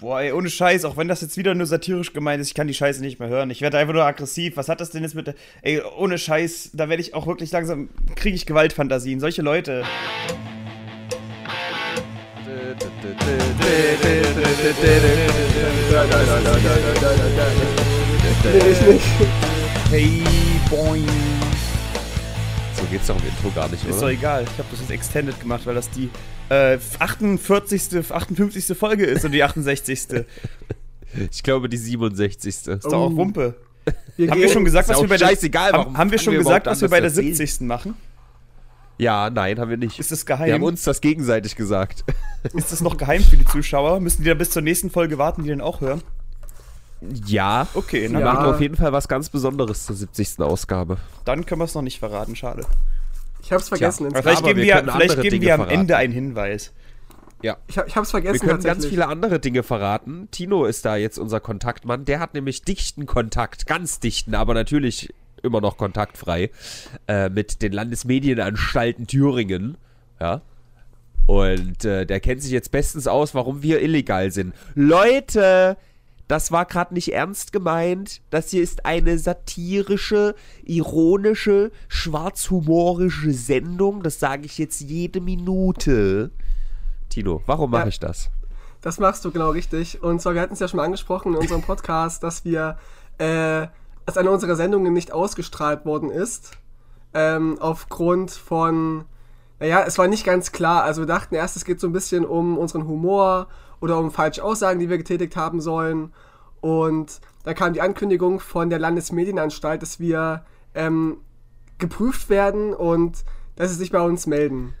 Boah, ey, ohne Scheiß, auch wenn das jetzt wieder nur satirisch gemeint ist, ich kann die Scheiße nicht mehr hören. Ich werde einfach nur aggressiv. Was hat das denn jetzt mit der. Ey, ohne Scheiß, da werde ich auch wirklich langsam. kriege ich Gewaltfantasien. Solche Leute. Hey, boing. So geht's doch im Intro gar nicht, Ist doch egal. Ich habe das jetzt extended gemacht, weil das die äh, 48., 58. Folge ist und die 68. ist Ich glaube, die 67. doch auch Oh. Wumpe. Wir Haben wir schon gesagt, Ist was auch wir bei der. scheißegal, haben, haben wir schon wir gesagt, was wir bei der das zu erzählen? 70. machen? Ja, nein, haben wir nicht. Ist das wir geheim? haben uns das gegenseitig gesagt. Ist das noch geheim für die Zuschauer? Müssen die da bis zur nächsten Folge warten, die den auch hören? Ja. Okay, Wir na, Ja. machen auf jeden Fall was ganz Besonderes zur 70. Ausgabe. dann können wir es noch nicht verraten, schade. Ich hab's vergessen. Tja. vielleicht geben wir wir, vielleicht geben Dinge wir am verraten. Ende einen Hinweis. Ja. ich, ich hab's Wir vergessen können ganz viele andere Dinge verraten. Tino ist da jetzt unser Kontaktmann. Der hat nämlich dichten Kontakt, ganz dichten, aber natürlich immer noch kontaktfrei, äh, mit den Landesmedienanstalten Thüringen. Ja. Und äh, der kennt sich jetzt bestens aus, warum wir illegal sind. Leute, das war gerade nicht ernst gemeint. Das hier ist eine satirische, ironische, schwarzhumorische Sendung. Das sage ich jetzt jede Minute. Tino, warum mache Ja. ich das? Das machst du genau richtig. Und zwar, wir hatten es ja schon mal angesprochen in unserem Podcast, dass wir, äh, dass eine unserer Sendungen nicht ausgestrahlt worden ist. Ähm, aufgrund von, naja, es war nicht ganz klar. Also wir dachten erst, es geht so ein bisschen um unseren Humor oder um falsche Aussagen, die wir getätigt haben sollen. Und da kam die Ankündigung von der Landesmedienanstalt, dass wir ähm, geprüft werden und dass sie sich bei uns melden.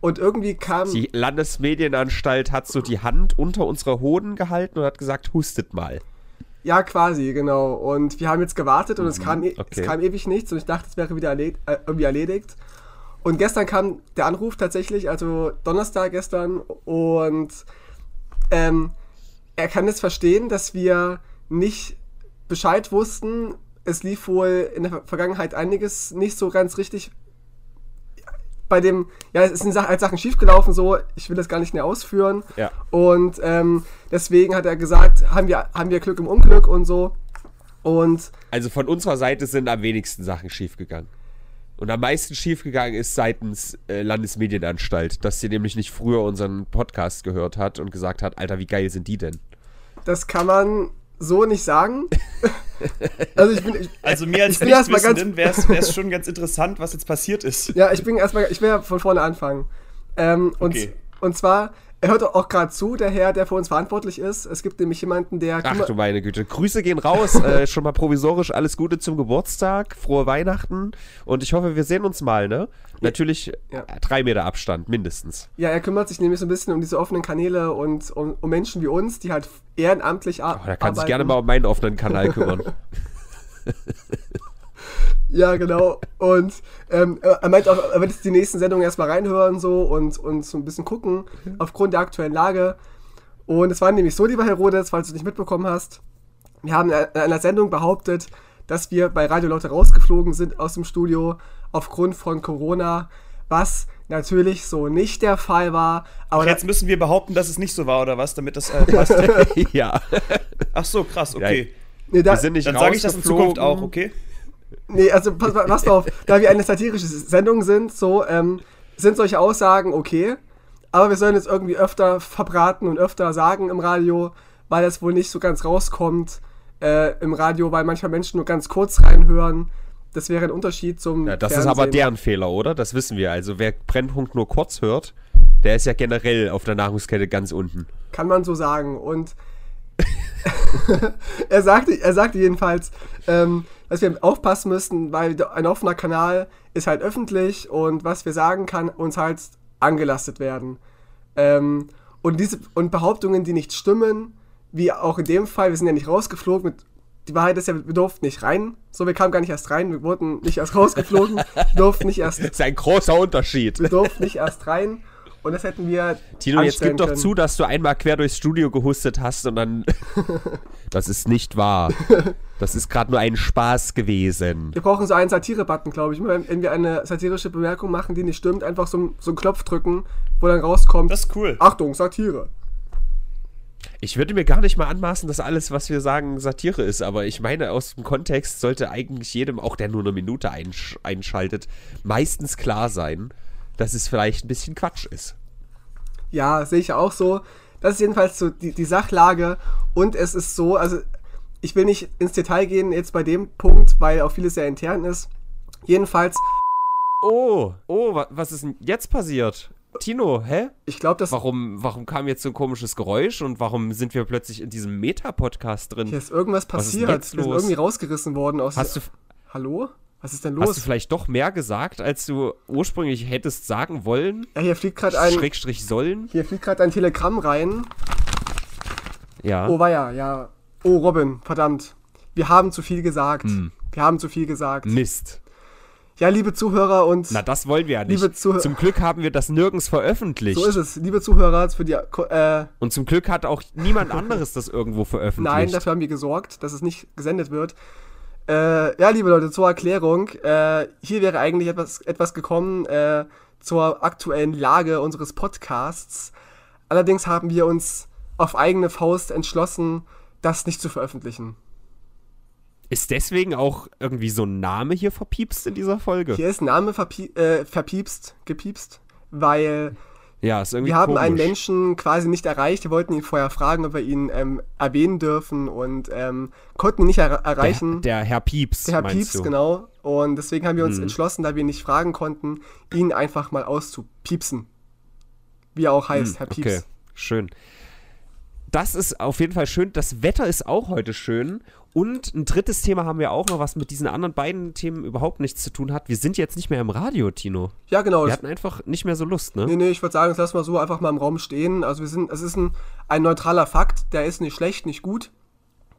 Und irgendwie kam. Die Landesmedienanstalt hat so die Hand unter unsere Hoden gehalten und hat gesagt, hustet mal. Ja, quasi, genau. Und wir haben jetzt gewartet und es, kam, e- Mhm, okay. es kam ewig nichts und ich dachte, es wäre wieder erled äh, irgendwie erledigt. Und gestern kam der Anruf tatsächlich, also Donnerstag gestern, und ähm, er kann jetzt verstehen, dass wir nicht Bescheid wussten. Es lief wohl in der Ver- Vergangenheit einiges nicht so ganz richtig. Bei dem, ja, es sind halt Sachen schiefgelaufen, so, ich will das gar nicht mehr ausführen. Ja. Und ähm, deswegen hat er gesagt, haben wir, haben wir Glück im Unglück und so. Und Also von unserer Seite sind am wenigsten Sachen schiefgegangen. Und am meisten schiefgegangen ist seitens äh, Landesmedienanstalt, dass sie nämlich nicht früher unseren Podcast gehört hat und gesagt hat, Alter, wie geil sind die denn? das kann man so nicht sagen. also ich bin, ich, Also mir als Nichtwissenden wäre es schon ganz interessant, was jetzt passiert ist. ja, ich bin erstmal, ich will ja von vorne anfangen. Ähm, und, Okay. und zwar, er hört auch gerade zu, der Herr, der für uns verantwortlich ist. Es gibt nämlich jemanden, der Ach du meine Güte. Grüße gehen raus. äh, schon mal provisorisch alles Gute zum Geburtstag. Frohe Weihnachten. Und ich hoffe, wir sehen uns mal, ne? Natürlich Ja. äh, drei Meter Abstand, mindestens. Ja, er kümmert sich nämlich so ein bisschen um diese offenen Kanäle und um, um Menschen wie uns, die halt ehrenamtlich ar- Aber er kann sich arbeiten. gerne mal um meinen offenen Kanal kümmern. Ja, genau. Und ähm, er meint auch, er wird jetzt die nächsten Sendungen erstmal reinhören so und, und so ein bisschen gucken, aufgrund der aktuellen Lage. Und es war nämlich so, lieber Herr Rodes, falls du es nicht mitbekommen hast, wir haben in einer Sendung behauptet, dass wir bei Radio Laute rausgeflogen sind aus dem Studio aufgrund von Corona, was natürlich so nicht der Fall war. Aber Und jetzt müssen wir behaupten, dass es nicht so war, oder was, damit das äh, passt. ja. Ach so, krass, okay. nee, da, Wir sind nicht Dann sage ich das in Zukunft auch, okay? Nee, also pass, pass mal auf, da wir eine satirische Sendung sind, so, ähm, sind solche Aussagen okay, aber wir sollen jetzt irgendwie öfter verbraten und öfter sagen im Radio, weil das wohl nicht so ganz rauskommt äh, im Radio, weil manchmal Menschen nur ganz kurz reinhören. Das wäre ein Unterschied zum. Ja, das ist Fernsehen. aber deren Fehler, oder? Das wissen wir. Also wer Brennpunkt nur kurz hört, der ist ja generell auf der Nahrungskette ganz unten. Kann man so sagen. Und er, sagte, er sagte jedenfalls, ähm, dass wir aufpassen müssten, weil ein offener Kanal ist halt öffentlich und was wir sagen, kann uns halt angelastet werden. Ähm, und, diese, und Behauptungen, die nicht stimmen, wie auch in dem Fall, wir sind ja nicht rausgeflogen. Mit, die Wahrheit ist ja, wir durften nicht rein. So, wir kamen gar nicht erst rein, wir wurden nicht erst rausgeflogen, durften nicht erst, Das ist ein großer Unterschied. wir durften nicht erst rein. Und das hätten wir. Tino, jetzt gib doch können. zu, dass du einmal quer durchs Studio gehustet hast und dann. das ist nicht wahr. Das ist gerade nur ein Spaß gewesen. Wir brauchen so einen Satire-Button, glaube ich. Wenn wir eine satirische Bemerkung machen, die nicht stimmt, einfach so, so einen Knopf drücken, wo dann rauskommt. Das ist cool. Achtung, Satire. Ich würde mir gar nicht mal anmaßen, dass alles, was wir sagen, Satire ist, aber ich meine, aus dem Kontext sollte eigentlich jedem, auch der nur eine Minute einsch einschaltet, meistens klar sein, dass es vielleicht ein bisschen Quatsch ist. Ja, sehe ich auch so. Das ist jedenfalls so die, die Sachlage. Und es ist so, also ich will nicht ins Detail gehen jetzt bei dem Punkt, weil auch vieles sehr intern ist. Jedenfalls, Oh, oh, wa was ist denn jetzt passiert? Tino, hä? ich glaube, dass Warum, warum kam jetzt so ein komisches Geräusch und warum sind wir plötzlich in diesem Meta-Podcast drin? hier ist irgendwas Was ist passiert. jetzt Wir sind los? irgendwie rausgerissen worden aus. Hast du, Hallo? Was ist denn hast du los? vielleicht doch mehr gesagt, als du ursprünglich hättest sagen wollen? Ja, hier fliegt gerade ein, Schrägstrich sollen? hier fliegt gerade ein Telegramm rein. Ja. Oh weia, ja. Oh Robin, verdammt. Wir haben zu viel gesagt. Hm. Wir haben zu viel gesagt. Mist. Ja, liebe Zuhörer und Na, das wollen wir ja nicht. Liebe Zuhör- zum Glück haben wir das nirgends veröffentlicht. so ist es. Liebe Zuhörer, für die äh, Und zum Glück hat auch niemand anderes das irgendwo veröffentlicht. Nein, dafür haben wir gesorgt, dass es nicht gesendet wird. Äh, ja, liebe Leute, zur Erklärung. Äh, hier wäre eigentlich etwas, etwas gekommen äh, zur aktuellen Lage unseres Podcasts. Allerdings haben wir uns auf eigene Faust entschlossen, das nicht zu veröffentlichen. Ist deswegen auch irgendwie so ein Name hier verpiepst in dieser Folge? Hier ist ein Name verpie äh, verpiepst, gepiepst, weil ja, ist irgendwie wir haben komisch. einen Menschen quasi nicht erreicht. Wir wollten ihn vorher fragen, ob wir ihn ähm, erwähnen dürfen und ähm, konnten ihn nicht er erreichen. Der, der Herr Pieps, Der Herr Pieps, du? genau. Und deswegen haben wir uns Hm. entschlossen, da wir ihn nicht fragen konnten, ihn einfach mal auszupiepsen. Wie er auch heißt, Herr Pieps. Okay, schön. Das ist auf jeden Fall schön. Das Wetter ist auch heute schön. Und ein drittes Thema haben wir auch noch, was mit diesen anderen beiden Themen überhaupt nichts zu tun hat. Wir sind jetzt nicht mehr im Radio, Tino. Ja, genau. Wir hatten einfach nicht mehr so Lust, ne? nee, nee, ich würde sagen, das lassen wir so einfach mal im Raum stehen. Also wir sind, es ist ein, ein neutraler Fakt, der ist nicht schlecht, nicht gut.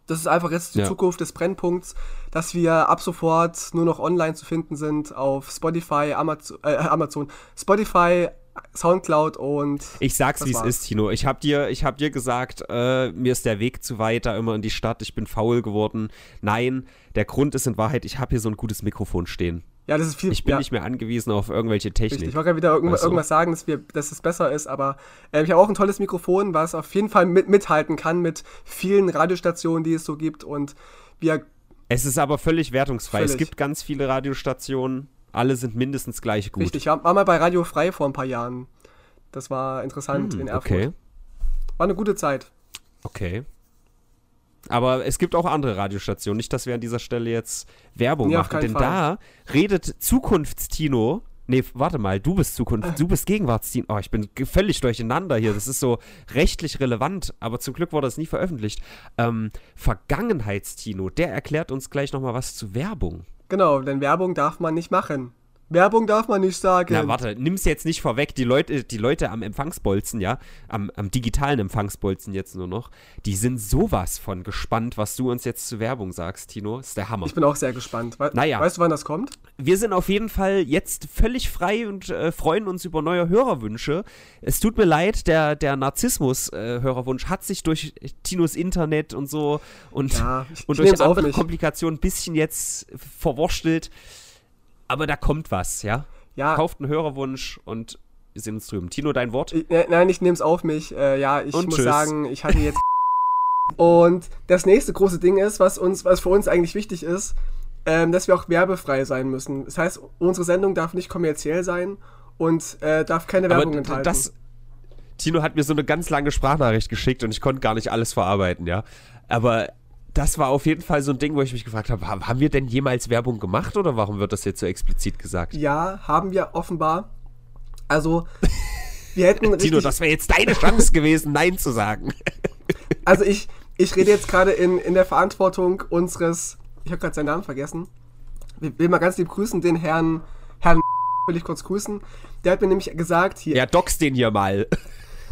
Das ist einfach jetzt die Ja. Zukunft des Brennpunkts, dass wir ab sofort nur noch online zu finden sind auf Spotify, Amazon, äh, Amazon Spotify, Soundcloud und Ich sag's, wie es ist, Tino. Ich hab dir, ich hab dir gesagt, äh, mir ist der Weg zu weit, da immer in die Stadt. Ich bin faul geworden. Nein, der Grund ist in Wahrheit, ich habe hier so ein gutes Mikrofon stehen. ja, das ist viel. Ich bin ja. nicht mehr angewiesen auf irgendwelche Technik. Richtig, ich wollte gerade wieder irgendwas, Weißt du? irgendwas sagen, dass, wir, dass es besser ist, aber äh, ich habe auch ein tolles Mikrofon, was auf jeden Fall mit, mithalten kann mit vielen Radiostationen, die es so gibt. Und wir, Es ist aber völlig wertungsfrei. Es Völlig. gibt ganz viele Radiostationen. Alle sind mindestens gleich gut. richtig, war, war mal bei Radio Frei vor ein paar Jahren. Das war interessant in Erfurt. Hm, Okay, War eine gute Zeit. okay. Aber es gibt auch andere Radiostationen. Nicht, dass wir an dieser Stelle jetzt Werbung Nee, machen. Denn Fall. da redet Zukunftstino. Nee, warte mal, du bist Zukunft, du bist Gegenwartstino. Oh, ich bin völlig durcheinander hier. Das ist so rechtlich relevant, aber zum Glück wurde es nie veröffentlicht. Ähm, Vergangenheitstino, der erklärt uns gleich nochmal was zu Werbung. Genau, denn Werbung darf man nicht machen. Werbung darf man nicht sagen. Na, warte, nimm's jetzt nicht vorweg. Die Leute, die Leute am Empfangsbolzen, ja, am, am digitalen Empfangsbolzen jetzt nur noch, die sind sowas von gespannt, was du uns jetzt zur Werbung sagst, Tino. Ist der Hammer. Ich bin auch sehr gespannt. We Naja. Weißt du, wann das kommt? Wir sind auf jeden Fall jetzt völlig frei und äh, freuen uns über neue Hörerwünsche. Es tut mir leid, der, der Narzissmus-Hörerwunsch hat sich durch Tinos Internet und so und, Ja, ich- und ich durch andere. Komplikationen ein bisschen jetzt verwurschtelt. Aber da kommt was, ja? Ja, Kauft einen Hörerwunsch und wir sehen uns drüben. Tino, dein Wort? Ich, äh, nein, ich nehme es auf mich. Äh, ja, ich Und muss tschüss. sagen, ich hatte jetzt. Und das nächste große Ding ist, was uns, was für uns eigentlich wichtig ist, ähm, dass wir auch werbefrei sein müssen. Das heißt, unsere Sendung darf nicht kommerziell sein und äh, darf keine Werbung Aber enthalten. das. Tino hat mir so eine ganz lange Sprachnachricht geschickt und ich konnte gar nicht alles verarbeiten, ja. Aber das war auf jeden Fall so ein Ding, wo ich mich gefragt habe, ha- haben wir denn jemals Werbung gemacht oder warum wird das jetzt so explizit gesagt? ja, haben wir offenbar. Also, wir hätten Tino, das wäre jetzt deine Chance gewesen, Nein zu sagen. Also ich, ich rede jetzt gerade in, in der Verantwortung unseres, ich habe gerade seinen Namen vergessen, ich will mal ganz lieb grüßen, den Herrn, Herrn will ich kurz grüßen. Der hat mir nämlich gesagt, hier, Ja, dox den hier mal.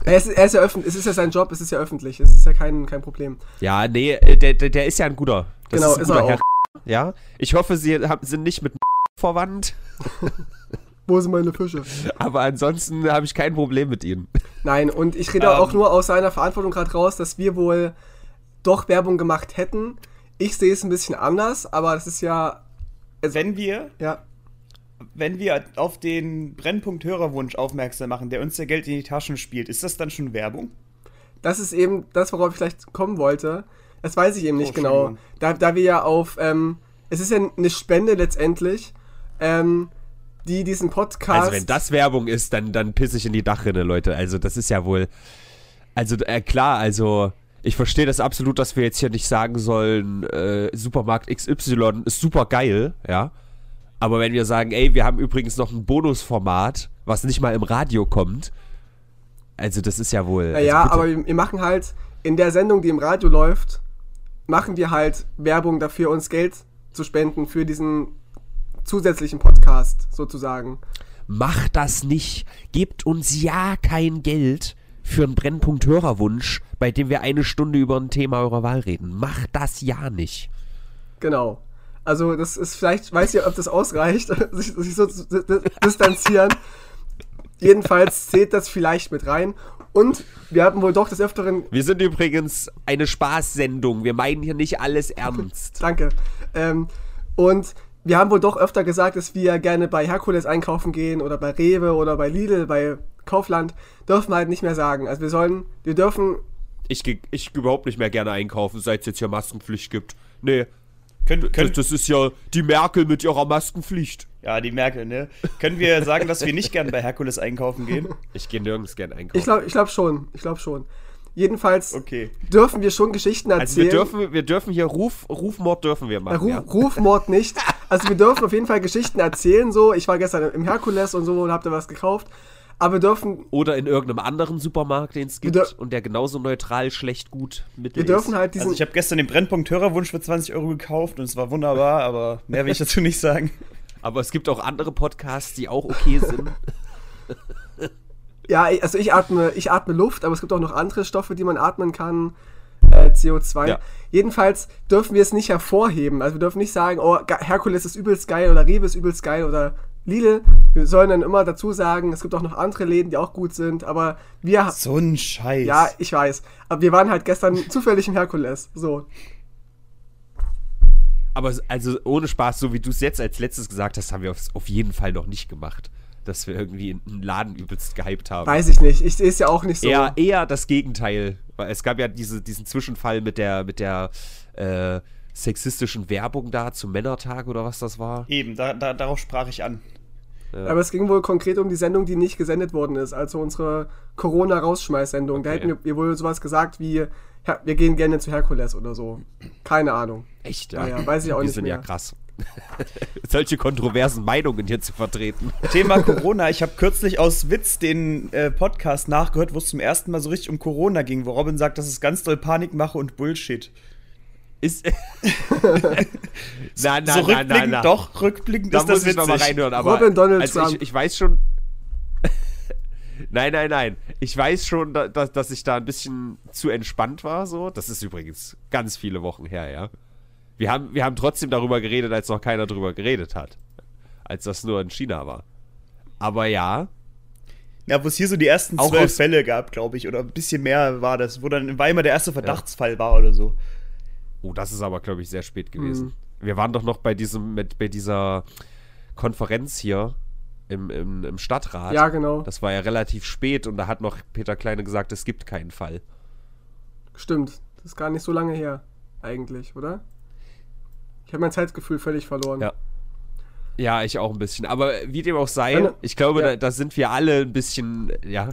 Er, ist, er ist ja öffentlich, es ist ja sein Job, es ist ja öffentlich, es ist ja kein, kein Problem. Ja, nee, äh, der, der, der ist ja ein guter. Das Genau, ein ist guter er Herr. Ja, ich hoffe, sie sind nicht mit verwandt, Wo sind meine Fische? aber ansonsten habe ich kein Problem mit ihnen. Nein, und ich rede Ähm. auch nur aus seiner Verantwortung gerade raus, dass wir wohl doch Werbung gemacht hätten. Ich sehe es ein bisschen anders, aber das ist ja, Wenn wir, ja, wenn wir auf den Brennpunkt Hörerwunsch aufmerksam machen, der uns ja Geld in die Taschen spielt, ist das dann schon Werbung? das ist eben das, worauf ich vielleicht kommen wollte. Das weiß ich eben nicht Oh, genau. Da, da wir ja auf, ähm, es ist ja eine Spende letztendlich, ähm, die diesen Podcast. Also wenn das Werbung ist, dann, dann pisse ich in die Dachrinne, Leute. Also das ist ja wohl. Also äh, klar, also ich verstehe das absolut, dass wir jetzt hier nicht sagen sollen, äh, Supermarkt XY ist super geil, ja. Aber wenn wir sagen, ey, wir haben übrigens noch ein Bonusformat, was nicht mal im Radio kommt, also das ist ja wohl. Naja, also aber wir, wir machen halt in der Sendung, die im Radio läuft, machen wir halt Werbung dafür, uns Geld zu spenden für diesen zusätzlichen Podcast sozusagen. Macht das nicht. Gebt uns ja kein Geld für einen Brennpunkt Hörerwunsch, bei dem wir eine Stunde über ein Thema eurer Wahl reden. Macht das ja nicht. Genau. Also das ist vielleicht, weiß ich, ob das ausreicht, sich, sich so zu di- distanzieren. Jedenfalls zählt das vielleicht mit rein. Und wir hatten wohl doch des Öfteren, Wir sind übrigens eine Spaßsendung. Wir meinen hier nicht alles ernst. danke, ähm, und wir haben wohl doch öfter gesagt, dass wir gerne bei Herkules einkaufen gehen oder bei Rewe oder bei Lidl, bei Kaufland. Dürfen wir halt nicht mehr sagen. Also wir sollen, wir dürfen, Ich gehe ich geh überhaupt nicht mehr gerne einkaufen, seit es jetzt hier Maskenpflicht gibt. Nee, Können, das, können, das ist ja die Merkel mit ihrer Maskenpflicht. ja, die Merkel, ne? Können wir sagen, dass wir nicht gern bei Herkules einkaufen gehen? Ich gehe nirgends gern einkaufen. ich glaube ich glaub schon, ich glaube schon. Jedenfalls Okay. dürfen wir schon Geschichten erzählen. also wir dürfen, wir dürfen hier Ruf, Rufmord dürfen wir machen. Ruf, ja. Rufmord nicht. Also wir dürfen auf jeden Fall Geschichten erzählen, so. Ich war gestern im Herkules und so und hab da was gekauft. Aber wir dürfen, Oder in irgendeinem anderen Supermarkt, den es gibt und der genauso neutral, schlecht, gut, mittel wir dürfen ist. halt diesen, Also ich habe gestern den Brennpunkt Hörerwunsch für 20 Euro gekauft und es war wunderbar, aber mehr will ich dazu nicht sagen. Aber es gibt auch andere Podcasts, die auch okay sind. ja, ich- also ich atme, ich atme Luft, aber es gibt auch noch andere Stoffe, die man atmen kann. Äh, CO2. Ja. Jedenfalls dürfen wir es nicht hervorheben. Also wir dürfen nicht sagen, oh, Herkules ist übelst geil oder Rewe ist übelst geil oder Lidl. Wir sollen dann immer dazu sagen, es gibt auch noch andere Läden, die auch gut sind, aber wir, So ein Scheiß. ja, ich weiß, aber wir waren halt gestern zufällig im Herkules. So, Aber es- also ohne Spaß, so wie du es jetzt als letztes gesagt hast, haben wir auf, auf jeden Fall noch nicht gemacht. Dass wir irgendwie einen Laden übelst gehypt haben. weiß ich nicht. Ich sehe es ja auch nicht so. Eher, eher das Gegenteil. Weil es gab ja diese, diesen Zwischenfall mit der, mit der äh, sexistischen Werbung da zum Männertag oder was das war. Eben, da, da, darauf sprach ich an. Aber es ging wohl konkret um die Sendung, die nicht gesendet worden ist, also unsere Corona-Rausschmeiß-Sendung. Da Okay. hätten wir, wohl sowas gesagt wie, ja, wir gehen gerne zu Herkules oder so. Keine Ahnung. Echt, Ja, ja, weiß ich auch Die nicht sind mehr. ja krass. Solche kontroversen Meinungen hier zu vertreten. Thema Corona. Ich habe kürzlich aus Witz den äh, Podcast nachgehört, wo es zum ersten Mal so richtig um Corona ging, wo Robin sagt, dass es ganz doll Panik mache und Bullshit. Ist. na, na, so na, rückblickend, na, na. doch, rückblickend Da ist das muss ich noch mal witzig. reinhören, aber Robin Donald also Trump. Ich, ich weiß schon. nein, nein, nein. Ich weiß schon, da, dass, dass ich da ein bisschen zu entspannt war. So, das ist übrigens ganz viele Wochen her, ja. Wir haben, wir haben trotzdem darüber geredet, als noch keiner darüber geredet hat, als das nur in China war. Aber ja, Ja, wo es hier so die ersten zwölf Fälle gab, glaube ich, oder ein bisschen mehr war das, wo dann in Weimar der erste Verdachtsfall war oder so. Oh, das ist aber glaube ich sehr spät gewesen. Mhm. Wir waren doch noch bei diesem, mit, bei dieser Konferenz hier im, im, im Stadtrat. Ja, genau. Das war ja relativ spät und da hat noch Peter Kleine gesagt, es gibt keinen Fall. Stimmt. Das ist gar nicht so lange her, eigentlich, oder? Ich habe mein Zeitgefühl völlig verloren. Ja. Ja, ich auch ein bisschen. Aber wie dem auch sei, ich glaube, ja. da, da sind wir alle ein bisschen, ja,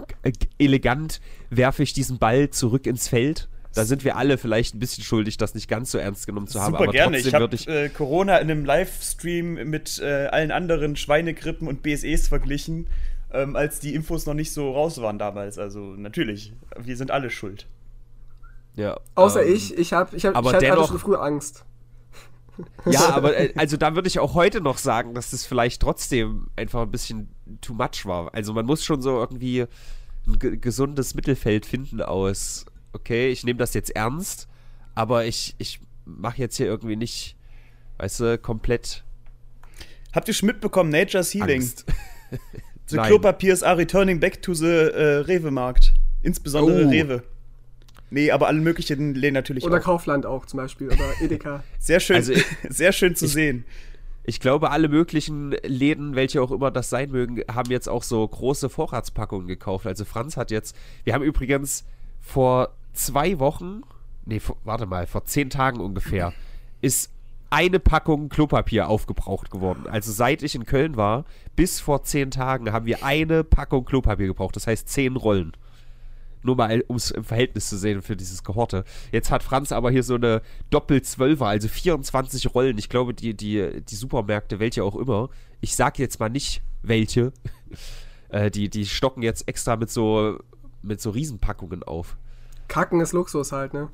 elegant werfe ich diesen Ball zurück ins Feld. Da sind wir alle vielleicht ein bisschen schuldig, das nicht ganz so ernst genommen zu haben. Super aber gerne. trotzdem Ich habe würde ich. äh, Corona in einem Livestream mit äh, allen anderen Schweinegrippen und BSEs verglichen, ähm, als die Infos noch nicht so raus waren damals. Also natürlich, wir sind alle schuld. Ja, Außer ähm, ich, ich habe ich hab, aber ich hatte dennoch- schon früh Angst. Ja, aber äh, also da würde ich auch heute noch sagen, dass das vielleicht trotzdem einfach ein bisschen too much war. Also man muss schon so irgendwie ein ge gesundes Mittelfeld finden aus, okay, ich nehme das jetzt ernst, aber ich, ich mache jetzt hier irgendwie nicht, weißt du, komplett Habt ihr schon mitbekommen, Nature's Healing? Angst. The Nein. Klopapiers are returning back to the äh, Rewe-Markt. Insbesondere Oh. Rewe. Nee, aber alle möglichen Läden natürlich Oder auch. Kaufland auch zum Beispiel. Oder Edeka. Sehr schön, Also ich- sehr schön zu sehen. Ich glaube, alle möglichen Läden, welche auch immer das sein mögen, haben jetzt auch so große Vorratspackungen gekauft. Also Franz hat jetzt, wir haben übrigens vor zwei Wochen, nee, warte mal, vor zehn Tagen ungefähr, ist eine Packung Klopapier aufgebraucht geworden. Also seit ich in Köln war, bis vor zehn Tagen haben wir eine Packung Klopapier gebraucht. Das heißt zehn Rollen. Nur mal, um es im Verhältnis zu sehen für dieses Gehorte. Jetzt hat Franz aber hier so eine Doppel-Zwölfer, also 24 Rollen. Ich glaube, die, die, die Supermärkte, welche auch immer, ich sag jetzt mal nicht welche, äh, die, die stocken jetzt extra mit so, mit so Riesenpackungen auf. Kacken ist Luxus halt, ne?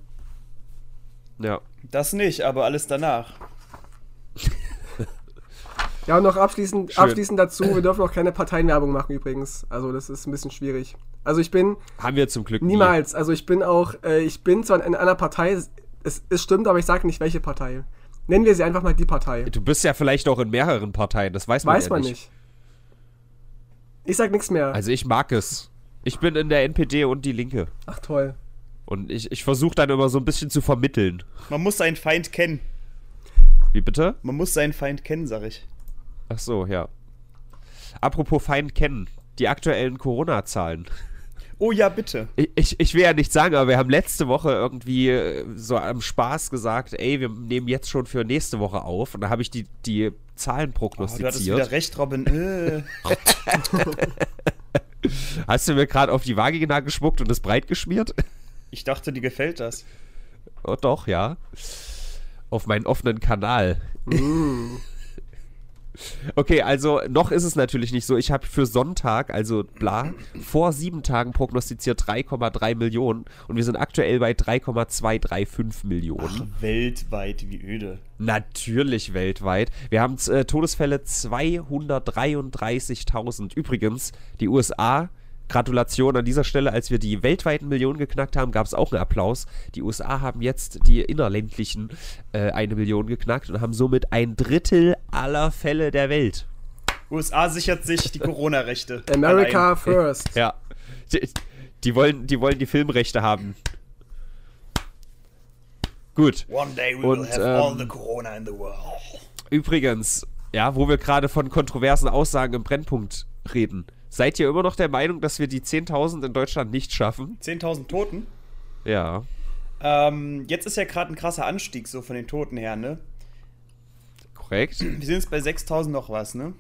Ja. Das nicht, aber alles danach. Ja, und noch abschließend, Schön. abschließend dazu, wir dürfen auch keine Parteienwerbung machen übrigens. Also das ist ein bisschen schwierig. Also ich bin Haben wir zum Glück nie. niemals, also ich bin auch, äh, ich bin zwar in einer Partei, es, es stimmt, aber ich sage nicht welche Partei. Nennen wir sie einfach mal die Partei. Du bist ja vielleicht auch in mehreren Parteien, das weiß man Weiß ja man nicht. nicht. Ich sag nichts mehr. Also ich mag es. Ich bin in der NPD und die Linke. Ach toll. Und ich, ich versuche dann immer so ein bisschen zu vermitteln. Man muss seinen Feind kennen. Wie bitte? Man muss seinen Feind kennen, sag ich. Ach so, ja. Apropos Feind kennen. Die aktuellen Corona-Zahlen. Oh ja, bitte. Ich, ich, ich will ja nicht sagen, aber wir haben letzte Woche irgendwie äh, so am Spaß gesagt, ey, wir nehmen jetzt schon für nächste Woche auf. Und da habe ich die, die Zahlen Oh, du hattest prognostiziert. wieder recht, Robin. Äh. Hast du mir gerade auf die Vagina gespuckt und es breit geschmiert? Ich dachte, dir gefällt das. Oh, doch, ja. Auf meinen offenen Kanal. Okay, also noch ist es natürlich nicht so. Ich habe für Sonntag, also bla, vor sieben Tagen prognostiziert 3,3 Millionen und wir sind aktuell bei 3,235 Millionen. Weltweit, wie öde. Natürlich weltweit. Wir haben äh, Todesfälle 233.000. Übrigens, die USA, Gratulation an dieser Stelle, als wir die weltweiten Millionen geknackt haben, gab es auch einen Applaus. Die USA haben jetzt die innerländlichen äh, eine Million geknackt und haben somit ein Drittel aller Fälle der Welt. USA sichert sich die Corona-Rechte. America first. Ja. Die, die, wollen, die wollen die Filmrechte haben. Gut. One day we Und, will have all ähm, the Corona in the world. Übrigens, ja, wo wir gerade von kontroversen Aussagen im Brennpunkt reden. Seid ihr immer noch der Meinung, dass wir die 10.000 in Deutschland nicht schaffen? 10.000 Toten. Ja. Ähm, jetzt ist ja gerade ein krasser Anstieg so von den Toten her, ne? Korrekt. Wir sind jetzt bei 6.000 noch was, ne?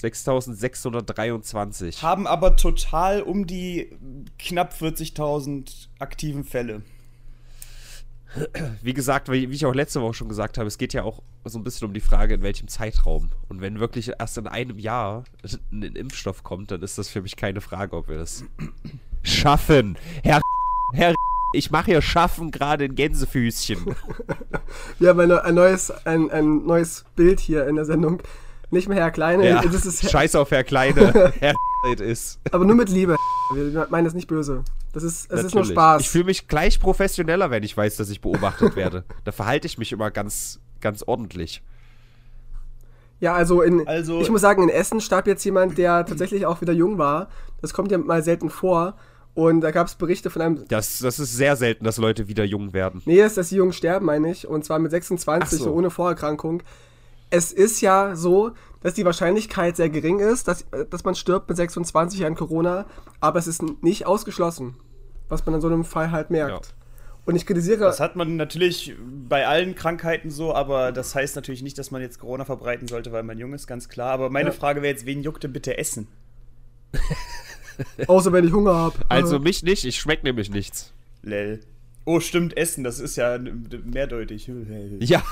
6.623. Haben aber total um die knapp 40.000 aktiven Fälle. Wie gesagt, wie wie ich auch letzte Woche schon gesagt habe, es geht ja auch so ein bisschen um die Frage, in welchem Zeitraum. Und wenn wirklich erst in einem Jahr ein Impfstoff kommt, dann ist das für mich keine Frage, ob wir das schaffen. Herr, Herr, ich mache hier Schaffen gerade in Gänsefüßchen. Wir haben ein, ein, neues, ein, ein neues Bild hier in der Sendung. Nicht mehr Herr Kleine, Ja, das ist scheiß auf Herr Kleine. Herr ist. aber nur mit Liebe. Wir meinen das nicht böse. Das ist, es ist nur. Spaß. Ich fühle mich gleich professioneller, wenn ich weiß, dass ich beobachtet werde. Da verhalte ich mich immer ganz, ganz ordentlich. Ja, also, in, Also- ich muss sagen, in Essen starb jetzt jemand, der tatsächlich auch wieder jung war. Das kommt ja mal selten vor. Und da gab es Berichte von einem. Das, das ist sehr selten, dass Leute wieder jung werden. Nee, ist, dass die Jungen sterben, meine ich. Und zwar mit 26, Ach so. so. ohne Vorerkrankung. Es ist ja so, dass die Wahrscheinlichkeit sehr gering ist, dass, dass man stirbt mit 26 an Corona. Aber es ist nicht ausgeschlossen, was man in so einem Fall halt merkt. Ja. Und ich kritisiere. Das hat man natürlich bei allen Krankheiten so, aber das heißt natürlich nicht, dass man jetzt Corona verbreiten sollte, weil man jung ist, ganz klar. Aber meine Ja. Frage wäre jetzt, wen juckt denn bitte Essen? Außer wenn ich Hunger habe. Also mich nicht, ich schmeck nämlich nichts. Lel. Oh, stimmt, Essen, das ist ja mehrdeutig. Ja.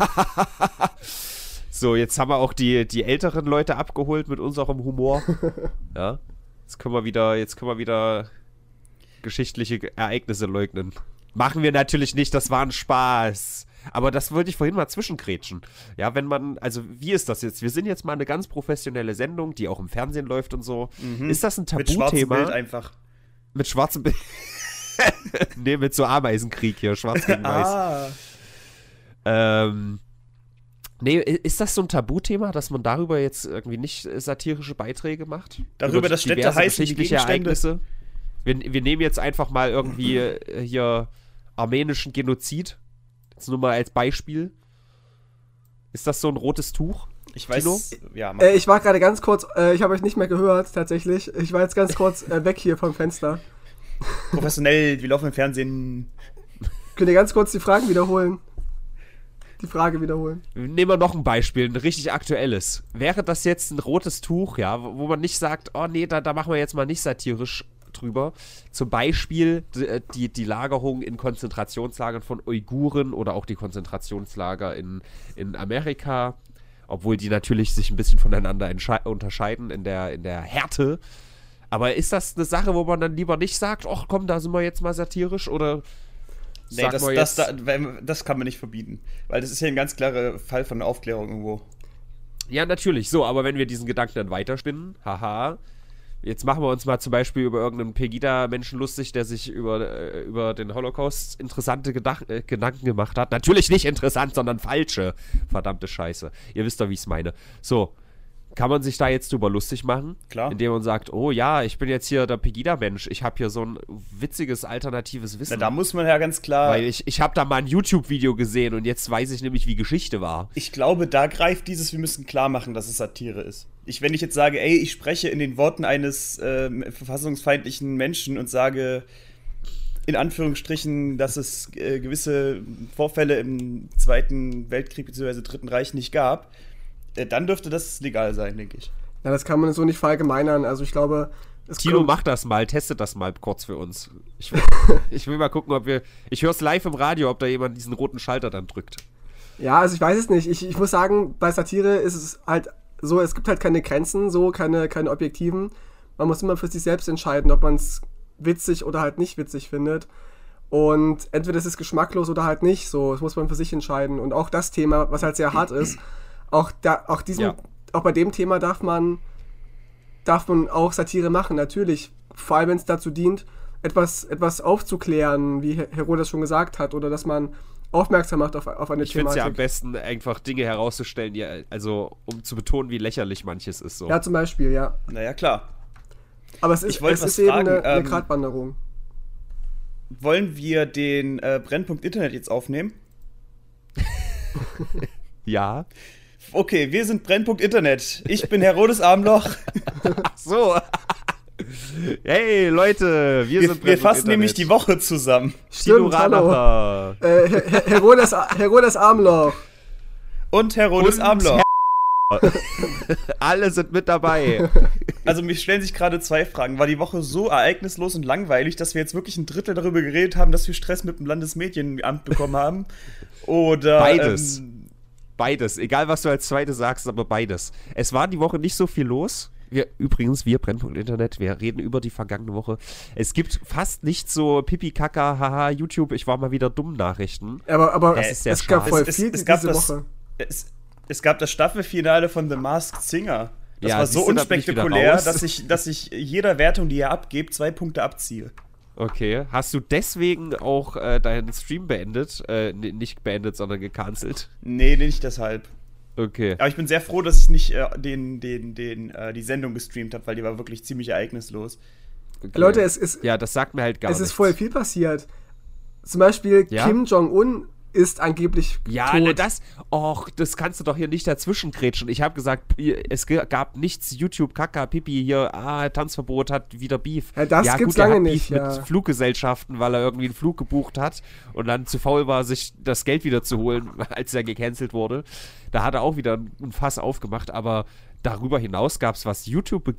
So, jetzt haben wir auch die, die älteren Leute abgeholt mit unserem Humor. Ja. Jetzt können wir wieder, jetzt können wir wieder geschichtliche Ereignisse leugnen. Machen wir natürlich nicht, das war ein Spaß. Aber das wollte ich vorhin mal zwischengrätschen. Ja, wenn man, also wie ist das jetzt? Wir sind jetzt mal eine ganz professionelle Sendung, die auch im Fernsehen läuft und so. Ist das ein Mhm. Mit schwarzem Bild Tabuthema? einfach. Mit schwarzem Bild. nee, mit so Ameisenkrieg hier, schwarz gegen weiß. Ah. Ähm, nee, ist das so ein Tabuthema, dass man darüber jetzt irgendwie nicht äh, satirische Beiträge macht? Darüber, Über dass Städte heißen geschichtliche? Ereignisse? Wir, wir nehmen jetzt einfach mal irgendwie äh, hier armenischen Genozid. Jetzt nur mal als Beispiel. Ist das so ein rotes Tuch? Ich weiß. Tino? Ja. Äh, ich war gerade ganz kurz, äh, ich habe euch nicht mehr gehört, tatsächlich. Ich war jetzt ganz kurz äh, weg hier vom Fenster. professionell, wir laufen im Fernsehen. Könnt ihr ganz kurz die Fragen wiederholen? Die Frage wiederholen. Nehmen wir noch ein Beispiel, ein richtig aktuelles. Wäre das jetzt ein rotes Tuch, ja, wo man nicht sagt, oh nee, da, da machen wir jetzt mal nicht satirisch drüber. Zum Beispiel die, die, die Lagerung in Konzentrationslagern von Uiguren oder auch die Konzentrationslager in, in Amerika, obwohl die natürlich sich ein bisschen voneinander unterscheiden in der, in der Härte. Aber ist das eine Sache, wo man dann lieber nicht sagt, ach komm, da sind wir jetzt mal satirisch oder Nee, das, das, das, das, kann man nicht verbieten. Weil das ist ja ein ganz klarer Fall von Aufklärung irgendwo. Ja, natürlich. So, aber wenn wir diesen Gedanken dann weiterspinnen, haha, jetzt machen wir uns mal zum Beispiel über irgendeinen Pegida-Menschen lustig, der sich über, äh, über den Holocaust interessante Gedach äh, Gedanken gemacht hat. Natürlich nicht interessant, sondern falsche. Verdammte Scheiße. Ihr wisst doch, wie ich es meine. So, kann man sich da jetzt drüber lustig machen? Klar. Indem man sagt, oh ja, ich bin jetzt hier der Pegida-Mensch, ich habe hier so ein witziges alternatives Wissen. Na, da muss man ja ganz klar. Weil ich, ich habe da mal ein YouTube-Video gesehen und jetzt weiß ich nämlich, wie Geschichte war. Ich glaube, da greift dieses, wir müssen klar machen, dass es Satire ist. Ich, wenn ich jetzt sage, ey, ich spreche in den Worten eines äh, verfassungsfeindlichen Menschen und sage, in Anführungsstrichen, dass es äh, gewisse Vorfälle im Zweiten Weltkrieg bzw. Dritten Reich nicht gab, äh, dann dürfte das legal sein, denke ich. Ja, das kann man so nicht verallgemeinern. Also ich glaube. Tino, mach das mal, testet das mal kurz für uns. Ich will, ich will mal gucken, ob wir. Ich höre es live im Radio, ob da jemand diesen roten Schalter dann drückt. Ja, also ich weiß es nicht. Ich, ich muss sagen, bei Satire ist es halt so, es gibt halt keine Grenzen, so, keine, keine Objektiven. Man muss immer für sich selbst entscheiden, ob man es witzig oder halt nicht witzig findet. Und entweder ist es geschmacklos oder halt nicht. So, das muss man für sich entscheiden. Und auch das Thema, was halt sehr hart ist, auch, da, auch, diesen, ja. auch bei dem Thema darf man, darf man auch Satire machen, natürlich. Vor allem, wenn es dazu dient, etwas, etwas aufzuklären, wie Herodes schon gesagt hat, oder dass man aufmerksam macht auf, auf eine ich Thematik. Ich finde es ja am besten, einfach Dinge herauszustellen, die, also um zu betonen, wie lächerlich manches ist. So. Ja, zum Beispiel, ja. Naja, klar. Aber es ist, es ist fragen, eben eine, eine ähm, Gratwanderung. Wollen wir den äh, Brennpunkt Internet jetzt aufnehmen? ja. Okay, wir sind Brennpunkt Internet. Ich bin Herodes Armloch. Ach so. Hey Leute, wir, wir sind Wir fassen Internet. nämlich die Woche zusammen. Stimmt, hallo. Äh, Herodes, Herodes Armloch. Und Herodes Und Armloch. Her Alle sind mit dabei. Also mir stellen sich gerade zwei Fragen. War die Woche so ereignislos und langweilig, dass wir jetzt wirklich ein Drittel darüber geredet haben, dass wir Stress mit dem Landesmedienamt bekommen haben? Oder beides? Ähm, Beides. Egal, was du als Zweite sagst, aber beides. Es war die Woche nicht so viel los. Wir, übrigens, wir Brennpunkt Internet, wir reden über die vergangene Woche. Es gibt fast nicht so Pipi, Kaka, haha, YouTube, ich war mal wieder dumm Nachrichten. Aber, aber das ist sehr es gab voll viel es, es, gab das, Woche. Es, es gab das Staffelfinale von The Masked Singer. Das ja, war so unspektakulär, dass ich, dass ich jeder Wertung, die ihr abgebt, zwei Punkte abziehe. Okay. Hast du deswegen auch äh, deinen Stream beendet? Äh, nicht beendet, sondern gecancelt? Nee, nicht deshalb. Okay. Aber ich bin sehr froh, dass ich nicht äh, den, den, den, äh, die Sendung gestreamt habe, weil die war wirklich ziemlich ereignislos. Okay. Leute, es ist. Ja, das sagt mir halt gar nichts. Es ist voll viel passiert. Zum Beispiel ja? Kim Jong-un ist angeblich ja, tot. Ja, das, och, das kannst du doch hier nicht dazwischen kretschen. Ich habe gesagt, es gab nichts YouTube, Kaka, Pipi, hier, ah, Tanzverbot hat wieder Beef. Ja, das ja, gibt's gut, lange nicht. Ja. mit Fluggesellschaften, weil er irgendwie einen Flug gebucht hat und dann zu faul war, sich das Geld wieder zu holen, als er gecancelt wurde. Da hat er auch wieder ein Fass aufgemacht, aber darüber hinaus gab es, was YouTube be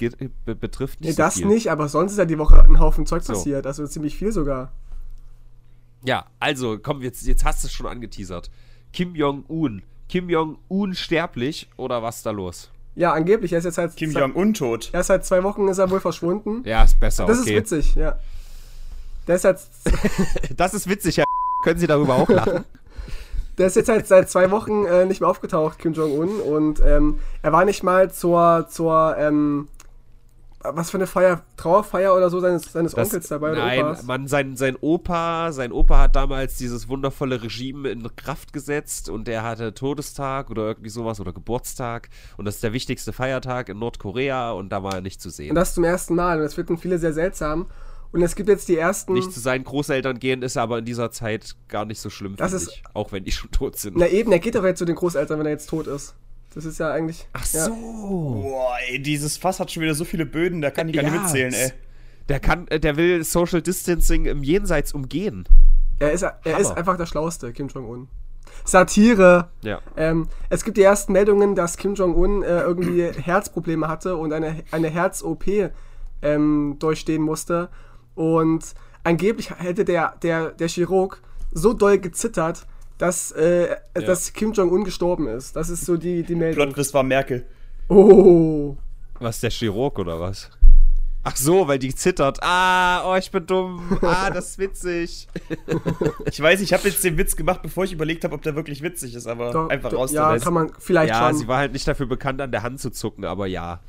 be betrifft, nicht nee, so das viel. nicht, aber sonst ist ja die Woche ein Haufen Zeug so. passiert, also ziemlich viel sogar. Ja, also, komm, jetzt, jetzt hast du es schon angeteasert. Kim Jong-un. Kim Jong-un sterblich oder was ist da los? Ja, angeblich. Er ist jetzt halt. Kim Jong-un tot. Er ist seit zwei Wochen ist er wohl verschwunden. Ja, ist besser. Das okay. ist witzig, ja. Der ist halt. das ist witzig, ja. Können Sie darüber auch lachen? Der ist jetzt halt seit zwei Wochen äh, nicht mehr aufgetaucht, Kim Jong-un. Und ähm, er war nicht mal zur, zur ähm, was für eine Feier, Trauerfeier oder so seines, seines das, Onkels dabei nein, oder Opas? Mann, sein, sein Opa, sein Opa hat damals dieses wundervolle Regime in Kraft gesetzt und der hatte Todestag oder irgendwie sowas oder Geburtstag und das ist der wichtigste Feiertag in Nordkorea und da war er nicht zu sehen. Und das zum ersten Mal und das finden viele sehr seltsam. Und es gibt jetzt die ersten. Nicht zu seinen Großeltern gehen ist aber in dieser Zeit gar nicht so schlimm, das ist, ich, auch wenn die schon tot sind. Na eben, er geht doch jetzt zu den Großeltern, wenn er jetzt tot ist. Das ist ja eigentlich. Ach so. Boah, ey, dieses Fass hat schon wieder so viele Böden, da kann ich gar ja, nicht mitzählen, ey. Der kann, äh, der will Social Distancing im Jenseits umgehen. Er ist, er Hammer. ist einfach der Schlauste, Kim Jong-un. Satire. Ja. Ähm, es gibt die ersten Meldungen, dass Kim Jong-un äh, irgendwie Herzprobleme hatte und eine, eine Herz-OP ähm, durchstehen musste. Und angeblich hätte der, der, der Chirurg so doll gezittert, dass, äh, dass Kim Jong-un gestorben ist. Das ist so die, die Meldung. Plot war Merkel. Oh. Was, der Chirurg oder was? Ach so, weil die zittert. Ah, oh, ich bin dumm. Ah, das ist witzig. Ich weiß, ich habe jetzt den Witz gemacht, bevor ich überlegt habe, ob der wirklich witzig ist, aber Doch, einfach raus Ja, kann man vielleicht Ja, schon. sie war halt nicht dafür bekannt, an der Hand zu zucken, aber ja.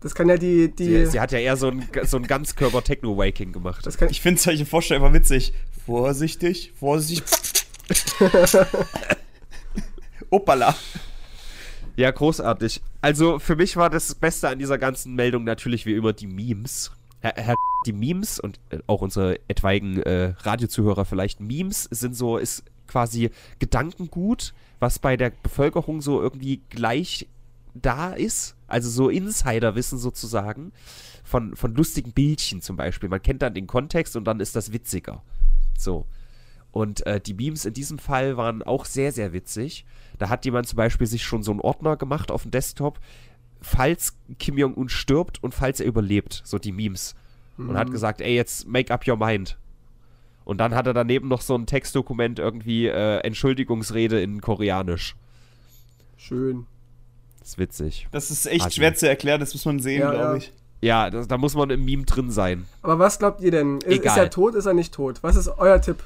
das kann ja die. die Sie, sie hat ja eher so ein, so ein Ganzkörper-Techno-Waking gemacht. das kann, Ich finde solche Vorstellungen immer witzig. Vorsichtig, vorsichtig. Opala. Ja, großartig. Also für mich war das Beste an dieser ganzen Meldung natürlich wie immer die Memes. Herr, Herr die Memes und äh, auch unsere etwaigen äh, Radiozuhörer vielleicht, Memes sind so, ist quasi Gedankengut, was bei der Bevölkerung so irgendwie gleich da ist. Also so Insiderwissen sozusagen von, von lustigen Bildchen zum Beispiel. Man kennt dann den Kontext und dann ist das witziger. So. Und äh, die Memes in diesem Fall waren auch sehr, sehr witzig. Da hat jemand zum Beispiel sich schon so einen Ordner gemacht auf dem Desktop, falls Kim Jong-un stirbt und falls er überlebt, so die Memes. Und hat gesagt, ey, jetzt make up your mind. Und dann hat er daneben noch so ein Textdokument irgendwie äh, Entschuldigungsrede in Koreanisch. schön. Das ist witzig. Das ist echt Also. schwer zu erklären, das muss man sehen, Ja, glaube ja. ich. Ja, das, da muss man im Meme drin sein. Aber was glaubt ihr denn? Ist, ist er tot, ist er nicht tot? Was ist euer Tipp?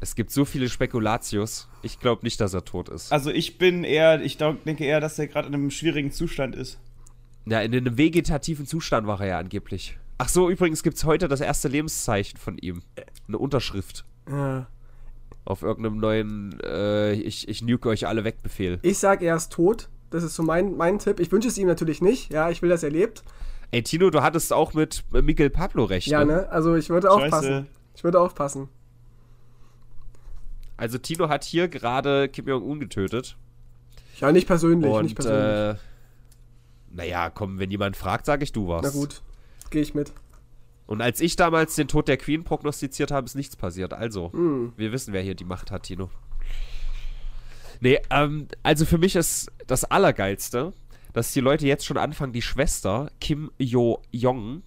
Es gibt so viele Spekulatius. Ich glaube nicht, dass er tot ist. Also ich bin eher, ich denke eher, dass er gerade in einem schwierigen Zustand ist. Ja, in einem vegetativen Zustand war er ja angeblich. Ach so, übrigens gibt es heute das erste Lebenszeichen von ihm. Eine Unterschrift Äh, auf irgendeinem neuen äh, ich, ich nuke euch alle weg Befehl. ich sag, er ist tot. Das ist so mein, mein Tipp. Ich wünsche es ihm natürlich nicht. Ja, ich will, dass er lebt. Ey, Tino, du hattest auch mit Miguel Pablo recht. Ja, ne? ne? Also ich würde Scheiße. aufpassen. Ich würde aufpassen. Also Tino hat hier gerade Kim Jong-un getötet. Ja, nicht persönlich, nicht Und persönlich. äh, naja, komm, wenn jemand fragt, sage ich du warst. Na gut, gehe ich mit. Und als ich damals den Tod der Queen prognostiziert habe, ist nichts passiert. Also, Hm. wir wissen, wer hier die Macht hat, Tino. Nee, ähm, also für mich ist das Allergeilste, dass die Leute jetzt schon anfangen, die Schwester Kim Jo-Jong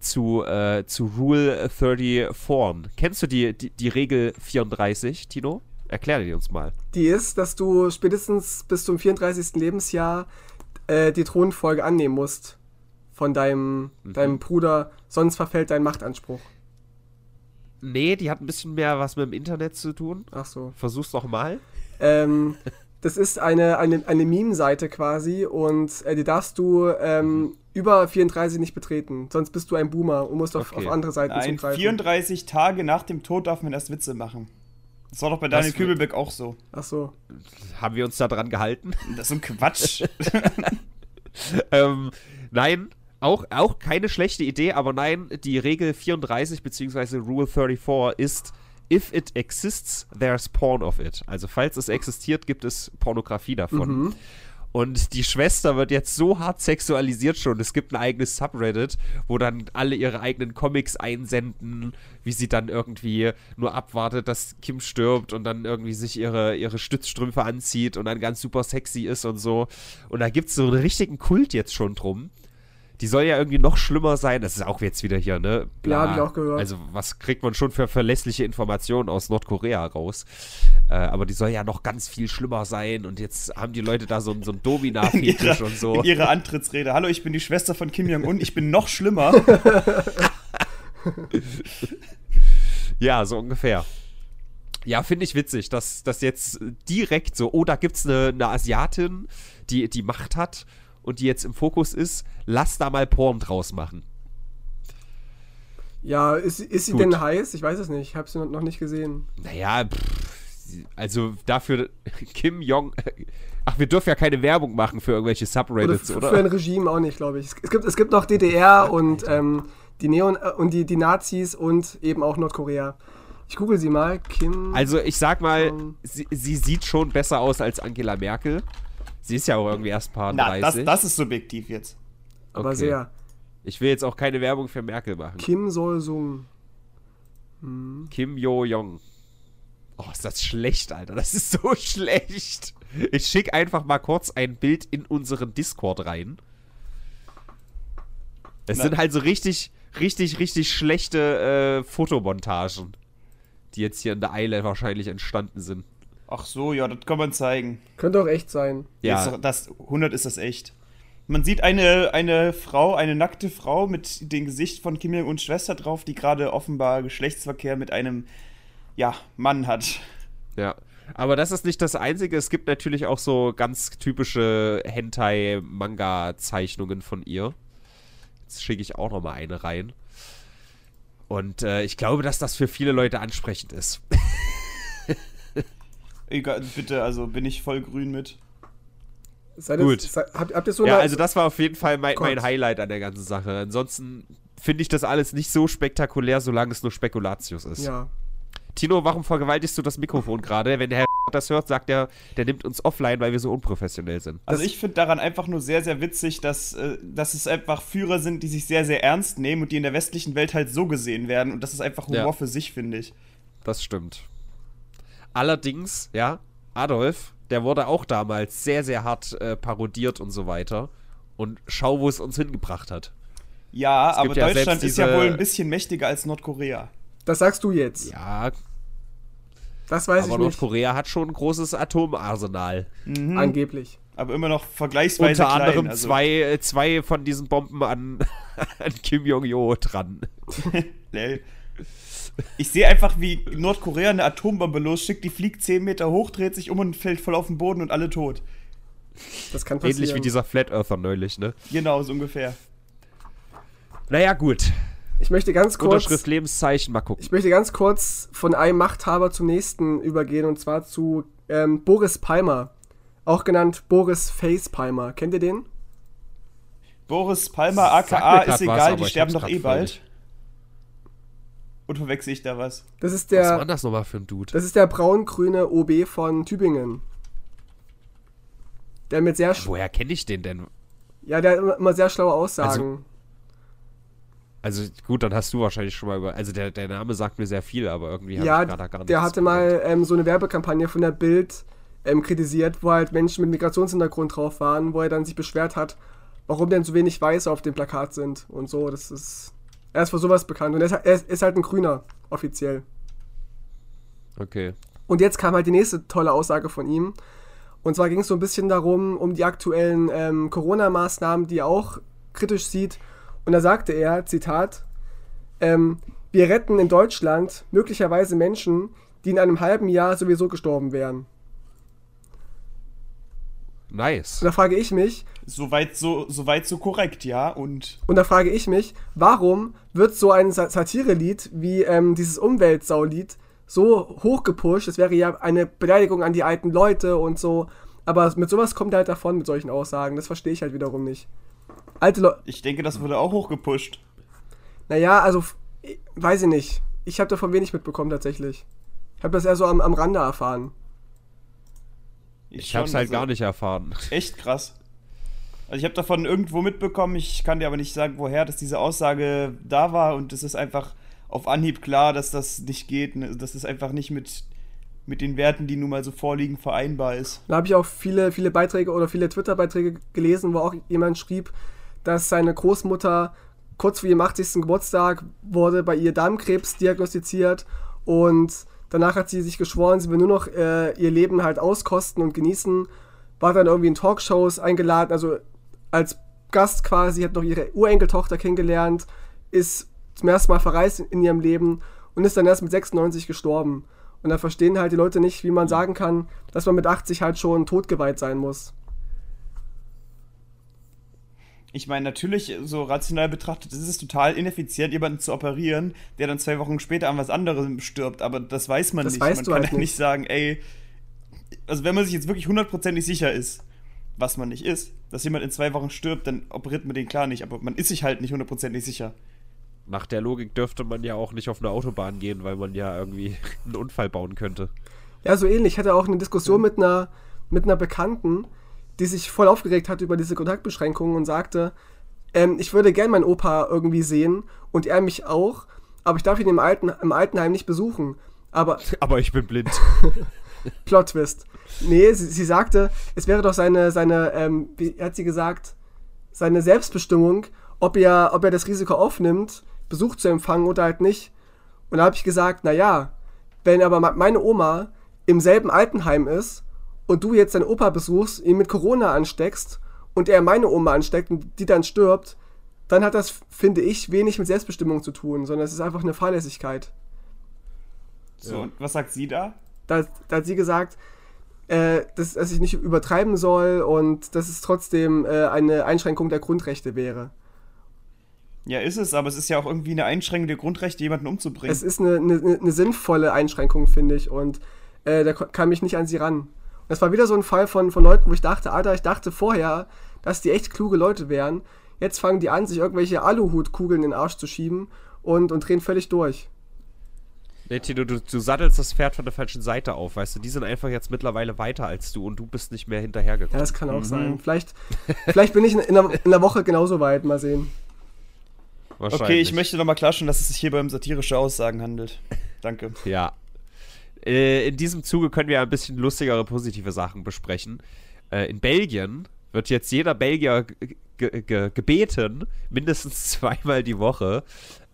zu, äh, zu Rule 34. Kennst du die, die, die Regel 34, Tino? Erklär die uns mal. Die ist, dass du spätestens bis zum 34. Lebensjahr äh, die Thronfolge annehmen musst von deinem, Mhm. deinem Bruder, sonst verfällt dein Machtanspruch. Nee, die hat ein bisschen mehr was mit dem Internet zu tun. Ach so. Versuch's doch mal. Ähm, das ist eine, eine, eine Meme-Seite quasi und äh, die darfst du Mhm. ähm, über 34 nicht betreten. Sonst bist du ein Boomer und musst auf, Okay. auf andere Seiten Nein, zugreifen. 34 Tage nach dem Tod darf man erst Witze machen. Das war doch bei Daniel Kübelbeck auch so. Ach so. Haben wir uns da dran gehalten? Das ist so ein Quatsch. ähm, nein, auch, auch keine schlechte Idee, aber nein, die Regel 34 bzw. Rule 34 ist, if it exists, there's porn of it. Also falls es existiert, gibt es Pornografie davon. Und die Schwester wird jetzt so hart sexualisiert schon. Es gibt ein eigenes Subreddit, wo dann alle ihre eigenen Comics einsenden, wie sie dann irgendwie nur abwartet, dass Kim stirbt und dann irgendwie sich ihre, ihre Stützstrümpfe anzieht und dann ganz super sexy ist und so. Und da gibt es so einen richtigen Kult jetzt schon drum. Die soll ja irgendwie noch schlimmer sein. Das ist auch jetzt wieder hier, ne? Ja, hab ich auch gehört. Also, was kriegt man schon für verlässliche Informationen aus Nordkorea raus? Äh, aber die soll ja noch ganz viel schlimmer sein. Und jetzt haben die Leute da so, einen- so einen in, Domina-Fetisch und so. in ihrer Antrittsrede. Hallo, ich bin die Schwester von Kim Jong-un. Ich bin noch schlimmer. Ja, so ungefähr. Ja, finde ich witzig, dass das jetzt direkt so, oh, da gibt's eine, eine Asiatin, die die Macht hat und die jetzt im Fokus ist. Lass da mal Porn draus machen. Ja, ist, ist sie Gut. denn heiß? Ich weiß es nicht. Ich habe sie noch- nicht gesehen. Naja, pff, also dafür Kim Jong. Ach, wir dürfen ja keine Werbung machen für irgendwelche Oder Subreddits, f- oder? für ein Regime auch nicht, glaube ich. Es gibt, es gibt noch DDR und ähm, die Neon äh, und die, die Nazis und eben auch Nordkorea. Ich google sie mal. Kim. Also ich sag mal, sie, sie sieht schon besser aus als Angela Merkel. Sie ist ja auch irgendwie erst paar Na, das, 30. das ist subjektiv jetzt. aber okay. sehr. Ich will jetzt auch keine Werbung für Merkel machen. Kim Sol-sung. Kim Jo-Jong. Oh, ist das schlecht, Alter. Das ist so schlecht. Ich schicke einfach mal kurz ein Bild in unseren Discord rein. Es Na. sind halt so richtig, richtig, richtig schlechte äh, Fotomontagen, die jetzt hier in der Eile wahrscheinlich entstanden sind. Ach so, ja, das kann man zeigen. Könnte auch echt sein. Ja, Jetzt, das 100 ist das echt. Man sieht eine, eine Frau, eine nackte Frau mit dem Gesicht von Kim Jong-uns Schwester drauf, die gerade offenbar Geschlechtsverkehr mit einem, ja, Mann hat. ja. Aber das ist nicht das Einzige. Es gibt natürlich auch so ganz typische Hentai-Manga-Zeichnungen von ihr. Jetzt schicke ich auch noch mal eine rein. Und äh, ich glaube, dass das für viele Leute ansprechend ist. Egal, bitte, also bin ich voll grün mit. Seid Gut. Ihr, seid, habt, habt ihr so Ja, eine, also das war auf jeden Fall mein, mein Highlight an der ganzen Sache. Ansonsten finde ich das alles nicht so spektakulär, solange es nur Spekulatius ist. Ja. Tino, warum vergewaltigst du das Mikrofon gerade? Wenn der Herr das hört, sagt er, der nimmt uns offline, weil wir so unprofessionell sind. Also ich finde daran einfach nur sehr, sehr witzig, dass, äh, dass es einfach Führer sind, die sich sehr, sehr ernst nehmen und die in der westlichen Welt halt so gesehen werden. Und das ist einfach Humor Ja. für sich, finde ich. Das stimmt. Allerdings, ja, Adolf, der wurde auch damals sehr, sehr hart äh, parodiert und so weiter. Und schau, wo es uns hingebracht hat. Ja, Es aber ja Deutschland ist ja wohl ein bisschen mächtiger als Nordkorea. Das sagst du jetzt. Ja, Das weiß aber ich nicht. Nordkorea hat schon ein großes Atomarsenal. Angeblich. Aber immer noch vergleichsweise Unter klein. anderem also, zwei, äh, zwei von diesen Bomben an, an Kim Jong-jo dran. Ich sehe einfach, wie Nordkorea eine Atombombe losschickt, die fliegt 10 Meter hoch, dreht sich um und fällt voll auf den Boden und alle tot. Das kann passieren. Ähnlich wie dieser Flat Earther neulich, ne? Genau, so ungefähr. Naja, gut. Ich möchte ganz kurz. Unterschrift, Lebenszeichen, mal gucken. Ich möchte ganz kurz von einem Machthaber zum nächsten übergehen und zwar zu ähm, Boris Palmer. Auch genannt Boris Face Palmer. Kennt ihr den? Boris Palmer, aka, ist was, egal, aber die sterben doch eh bald. Und verwechsel ich da was? Das ist Was war der, das nochmal für ein Dude? das ist der braun-grüne OB von Tübingen. Der mit sehr, sch- Woher kenne ich den denn? ja, der hat immer- immer sehr schlaue Aussagen. Also gut, dann hast du wahrscheinlich schon mal über. Also der, der Name sagt mir sehr viel, aber irgendwie habe ja, ich gerade gar nichts. der hatte mal ähm, so eine Werbekampagne von der Bild ähm, kritisiert, wo halt Menschen mit Migrationshintergrund drauf waren, wo er dann sich beschwert hat, warum denn so wenig Weiße auf dem Plakat sind und so. Das ist. Er ist für sowas bekannt und er ist, er ist- ist halt ein Grüner, offiziell. Okay. Und jetzt kam halt die nächste tolle Aussage von ihm. Und zwar ging es so ein bisschen darum, um die aktuellen ähm, Corona-Maßnahmen, die er auch kritisch sieht. Und da sagte er, Zitat, ähm, wir retten in Deutschland möglicherweise Menschen, die in einem halben Jahr sowieso gestorben wären. Nice. Und da frage ich mich, Soweit so, soweit so korrekt, ja. Und und da frage ich mich, warum wird so ein Sa- Satire-Lied wie ähm, dieses Umweltsau-Lied so hochgepusht? Das wäre ja eine Beleidigung an die alten Leute und so. Aber mit sowas kommt er halt davon mit solchen Aussagen. Das verstehe ich halt wiederum nicht. Alte Leute. ich denke, das wurde auch hochgepusht. Naja, also, ich- weiß ich nicht. Ich habe davon wenig mitbekommen tatsächlich. Ich habe das eher so am, am Rande erfahren. Ich habe es halt also gar nicht erfahren. Echt krass. Also ich habe davon irgendwo mitbekommen, ich kann dir aber nicht sagen, woher, dass diese Aussage da war und es ist einfach auf Anhieb klar, dass das nicht geht, ne? dass es einfach nicht mit, mit den Werten, die nun mal so vorliegen, vereinbar ist. Da habe ich auch viele, viele Beiträge oder viele Twitter-Beiträge gelesen, wo auch jemand schrieb, dass seine Großmutter kurz vor ihrem 80. Geburtstag wurde bei ihr Darmkrebs diagnostiziert und danach hat sie sich geschworen, sie will nur noch äh, ihr Leben halt auskosten und genießen. War dann irgendwie in Talkshows eingeladen, also als Gast quasi, hat noch ihre Urenkeltochter kennengelernt, ist zum ersten Mal verreist in ihrem Leben und ist dann erst mit 96 gestorben. Und da verstehen halt die Leute nicht, wie man sagen kann, dass man mit 80 halt schon totgeweiht sein muss. Ich meine, natürlich, so rational betrachtet, ist es total ineffizient, jemanden zu operieren, der dann zwei Wochen später an was anderem stirbt, aber das weiß man Das nicht. weißt man du kann halt ja nicht. nicht sagen, ey, also wenn man sich jetzt wirklich hundertprozentig sicher ist, was man nicht ist, dass jemand in zwei Wochen stirbt, dann operiert man den klar nicht, aber man ist sich halt nicht hundertprozentig sicher. Nach der Logik dürfte man ja auch nicht auf eine Autobahn gehen, weil man ja irgendwie einen Unfall bauen könnte. Ja, so ähnlich. Ich hatte auch eine Diskussion mit einer, mit einer Bekannten, die sich voll aufgeregt hat über diese Kontaktbeschränkungen und sagte, ähm, ich würde gern meinen Opa irgendwie sehen und er mich auch, aber ich darf ihn im, Alten, im Altenheim nicht besuchen. Aber Aber ich bin blind. Plot-Twist. Nee, sie, sie sagte, es wäre doch seine, seine ähm, wie hat sie gesagt, seine Selbstbestimmung, ob er, ob er das Risiko aufnimmt, Besuch zu empfangen oder halt nicht. Und da habe ich gesagt, naja, wenn aber me- meine Oma im selben Altenheim ist und du jetzt deinen Opa besuchst, ihn mit Corona ansteckst und er meine Oma ansteckt und die dann stirbt, dann hat das, finde ich, wenig mit Selbstbestimmung zu tun, sondern es ist einfach eine Fahrlässigkeit. So, Ja. und was sagt sie da? Da, da hat sie gesagt, äh, dass, dass ich nicht übertreiben soll und dass es trotzdem äh, eine Einschränkung der Grundrechte wäre. Ja, ist es, aber es ist ja auch irgendwie eine Einschränkung der Grundrechte, jemanden umzubringen. Es ist eine, eine, eine sinnvolle Einschränkung, finde ich, und äh, da kam ich nicht an sie ran. Und das war wieder so ein Fall von, von Leuten, wo ich dachte, Alter, ich dachte vorher, dass die echt kluge Leute wären. Jetzt fangen die an, sich irgendwelche Aluhutkugeln in den Arsch zu schieben und, und drehen völlig durch. Nee, Tino, du, du sattelst das Pferd von der falschen Seite auf, weißt du? Die sind einfach jetzt mittlerweile weiter als du und du bist nicht mehr hinterhergekommen. Ja, das kann auch sein. Vielleicht, vielleicht bin ich in, in, einer, in einer Woche genauso weit. Mal sehen. okay, ich möchte nochmal klarstellen, dass es sich hier um satirische Aussagen handelt. Danke. Ja. Äh, in diesem Zuge können wir ein bisschen lustigere, positive Sachen besprechen. Äh, in Belgien wird jetzt jeder Belgier ge- ge ge gebeten, mindestens zweimal die Woche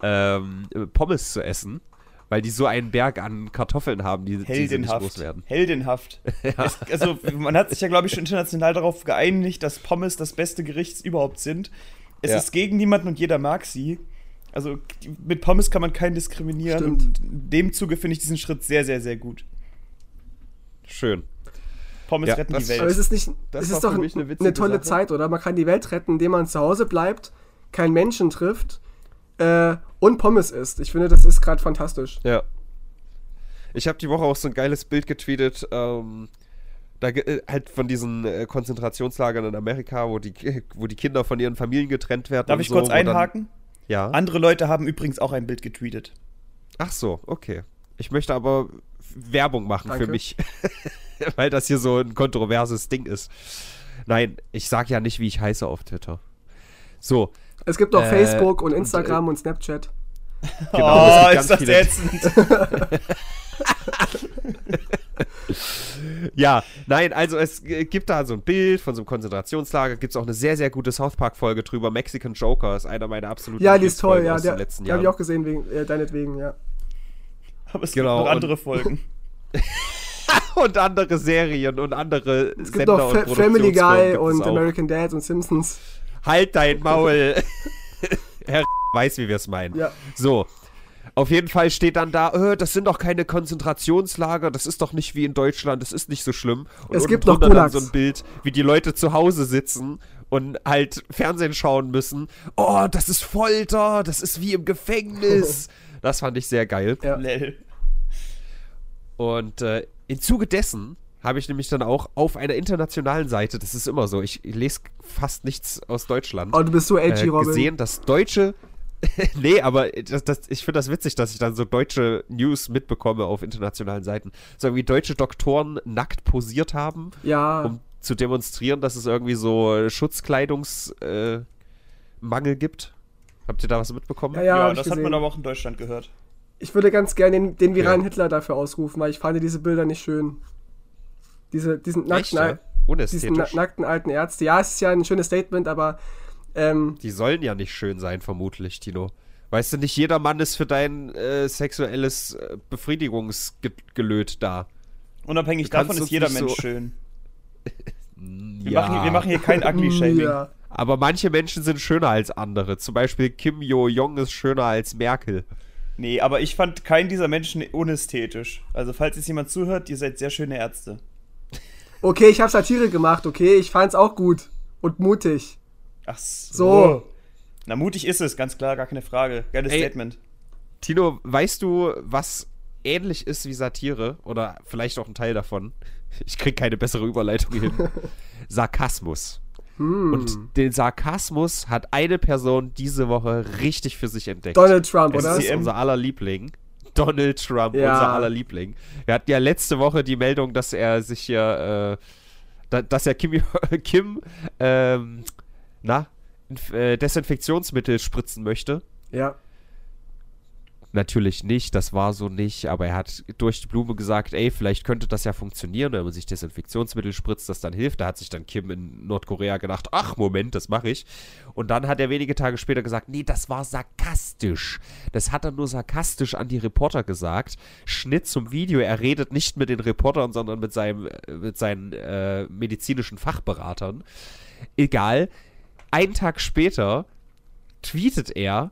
ähm, Pommes zu essen, weil die so einen Berg an Kartoffeln haben, die, die sie nicht Heldenhaft. loswerden. Heldenhaft. Es, also, man hat sich ja, glaube ich, schon international darauf geeinigt, dass Pommes das beste Gericht überhaupt sind. Es Ja. ist gegen niemanden und jeder mag sie. Also, mit Pommes kann man keinen diskriminieren. Stimmt. Und in dem Zuge finde ich diesen Schritt sehr, sehr, sehr gut. Schön. Pommes Ja, retten das- die Welt. Aber es ist nicht, Das ist doch eine eine, tolle Sache. Zeit, oder? Man kann die Welt retten, indem man zu Hause bleibt, keinen Menschen trifft äh, und Pommes isst. Ich finde, das ist gerade fantastisch. Ja. Ich habe die Woche auch so ein geiles Bild getweetet, ähm, da äh, halt von diesen äh, Konzentrationslagern in Amerika, wo die, wo die Kinder von ihren Familien getrennt werden. Darf und ich so, kurz wo dann- einhaken? ja. Andere Leute haben übrigens auch ein Bild getweetet. Ach so, okay. Ich möchte aber Werbung machen für Danke. mich, weil das hier so ein kontroverses Ding ist. Nein, ich sag ja nicht, wie ich heiße auf Twitter. So, Es gibt auch Äh, Facebook und und, Instagram und Snapchat. Genau, oh, ist ganz das viele- ätzend. Ja, nein, also es äh, gibt da so ein Bild von so einem Konzentrationslager, gibt es auch eine sehr, sehr gute South Park-Folge drüber. Mexican Joker ist einer meiner absoluten Ja, die ist toll, Lieblingsfolgen ja. aus Der, den letzten die habe ich auch gesehen, wegen, äh, deinetwegen, ja. Aber es Genau, gibt noch und- andere Folgen. und andere Serien und andere Es gibt noch Fa Family Guy und American Dad und Simpsons. Halt dein Maul. Herr weiß, wie wir es meinen. Ja. So. Auf jeden Fall steht dann da, äh, das sind doch keine Konzentrationslager, das ist doch nicht wie in Deutschland, das ist nicht so schlimm. Und Es gibt noch dann so ein Bild, wie die Leute zu Hause sitzen und halt Fernsehen schauen müssen. Oh, das ist Folter, das ist wie im Gefängnis. das fand ich sehr geil. Ja. Und äh, im Zuge dessen habe ich nämlich dann auch auf einer internationalen Seite, das ist immer so, ich lese fast nichts aus Deutschland, Oh, du bist so edgy, äh, Robin. gesehen, dass deutsche. nee, aber das, das, ich finde das witzig, dass ich dann so deutsche News mitbekomme auf internationalen Seiten. So wie deutsche Doktoren nackt posiert haben, Ja, um zu demonstrieren, dass es irgendwie so Schutzkleidungsmangel äh, Mangel gibt. Habt ihr da was mitbekommen? ja, Ja, ja, ich das hat gesehen. man aber auch in Deutschland gehört. Ich würde ganz gerne den, den viralen Ja. Hitler dafür ausrufen, weil ich fand diese Bilder nicht schön. Diese, diesen nackten, ja? Al- diesen na Unästhetisch. nackten alten Ärzte. Ja, es ist ja ein schönes Statement, aber ähm, Die sollen ja nicht schön sein, vermutlich, Tino. Weißt du, nicht jeder Mann ist für dein äh, sexuelles äh, Befriedigungsgelöt da. Unabhängig Du davon ist jeder Mensch so- schön. Wir, Ja. machen, hier- wir machen hier kein Ugly-Shaming. ja. Aber manche Menschen sind schöner als andere. Zum Beispiel Kim Jo-Jong ist schöner als Merkel. Nee, aber ich fand keinen dieser Menschen unästhetisch. Also, falls jetzt jemand zuhört, ihr seid sehr schöne Ärzte. Okay, ich habe Satire gemacht, okay? Ich fand's auch gut und mutig. Ach so. So. Na, mutig ist es, ganz klar, gar keine Frage. Geiles Ey. Statement. Tino, weißt du, was ähnlich ist wie Satire? Oder vielleicht auch ein Teil davon? Ich krieg keine bessere Überleitung hin. Sarkasmus. Hm. Und den Sarkasmus hat eine Person diese Woche richtig für sich entdeckt. Donald Trump, Es oder? Das ist unser aller Liebling. Donald Trump, Ja. unser aller Liebling. Wir hatten ja letzte Woche die Meldung, dass er sich hier, äh, da, dass er Kim, Kim ähm, na, äh, Desinfektionsmittel spritzen möchte. Ja. Natürlich nicht, das war so nicht, aber er hat durch die Blume gesagt, ey, vielleicht könnte das ja funktionieren, wenn man sich Desinfektionsmittel spritzt, das dann hilft. Da hat sich dann Kim in Nordkorea gedacht, ach Moment, das mache ich. Und dann hat er wenige Tage später gesagt, nee, das war sarkastisch. Das hat er nur sarkastisch an die Reporter gesagt. Schnitt zum Video, er redet nicht mit den Reportern, sondern mit, seinem, äh, mit seinen äh, medizinischen Fachberatern. Egal. Einen Tag später tweetet er,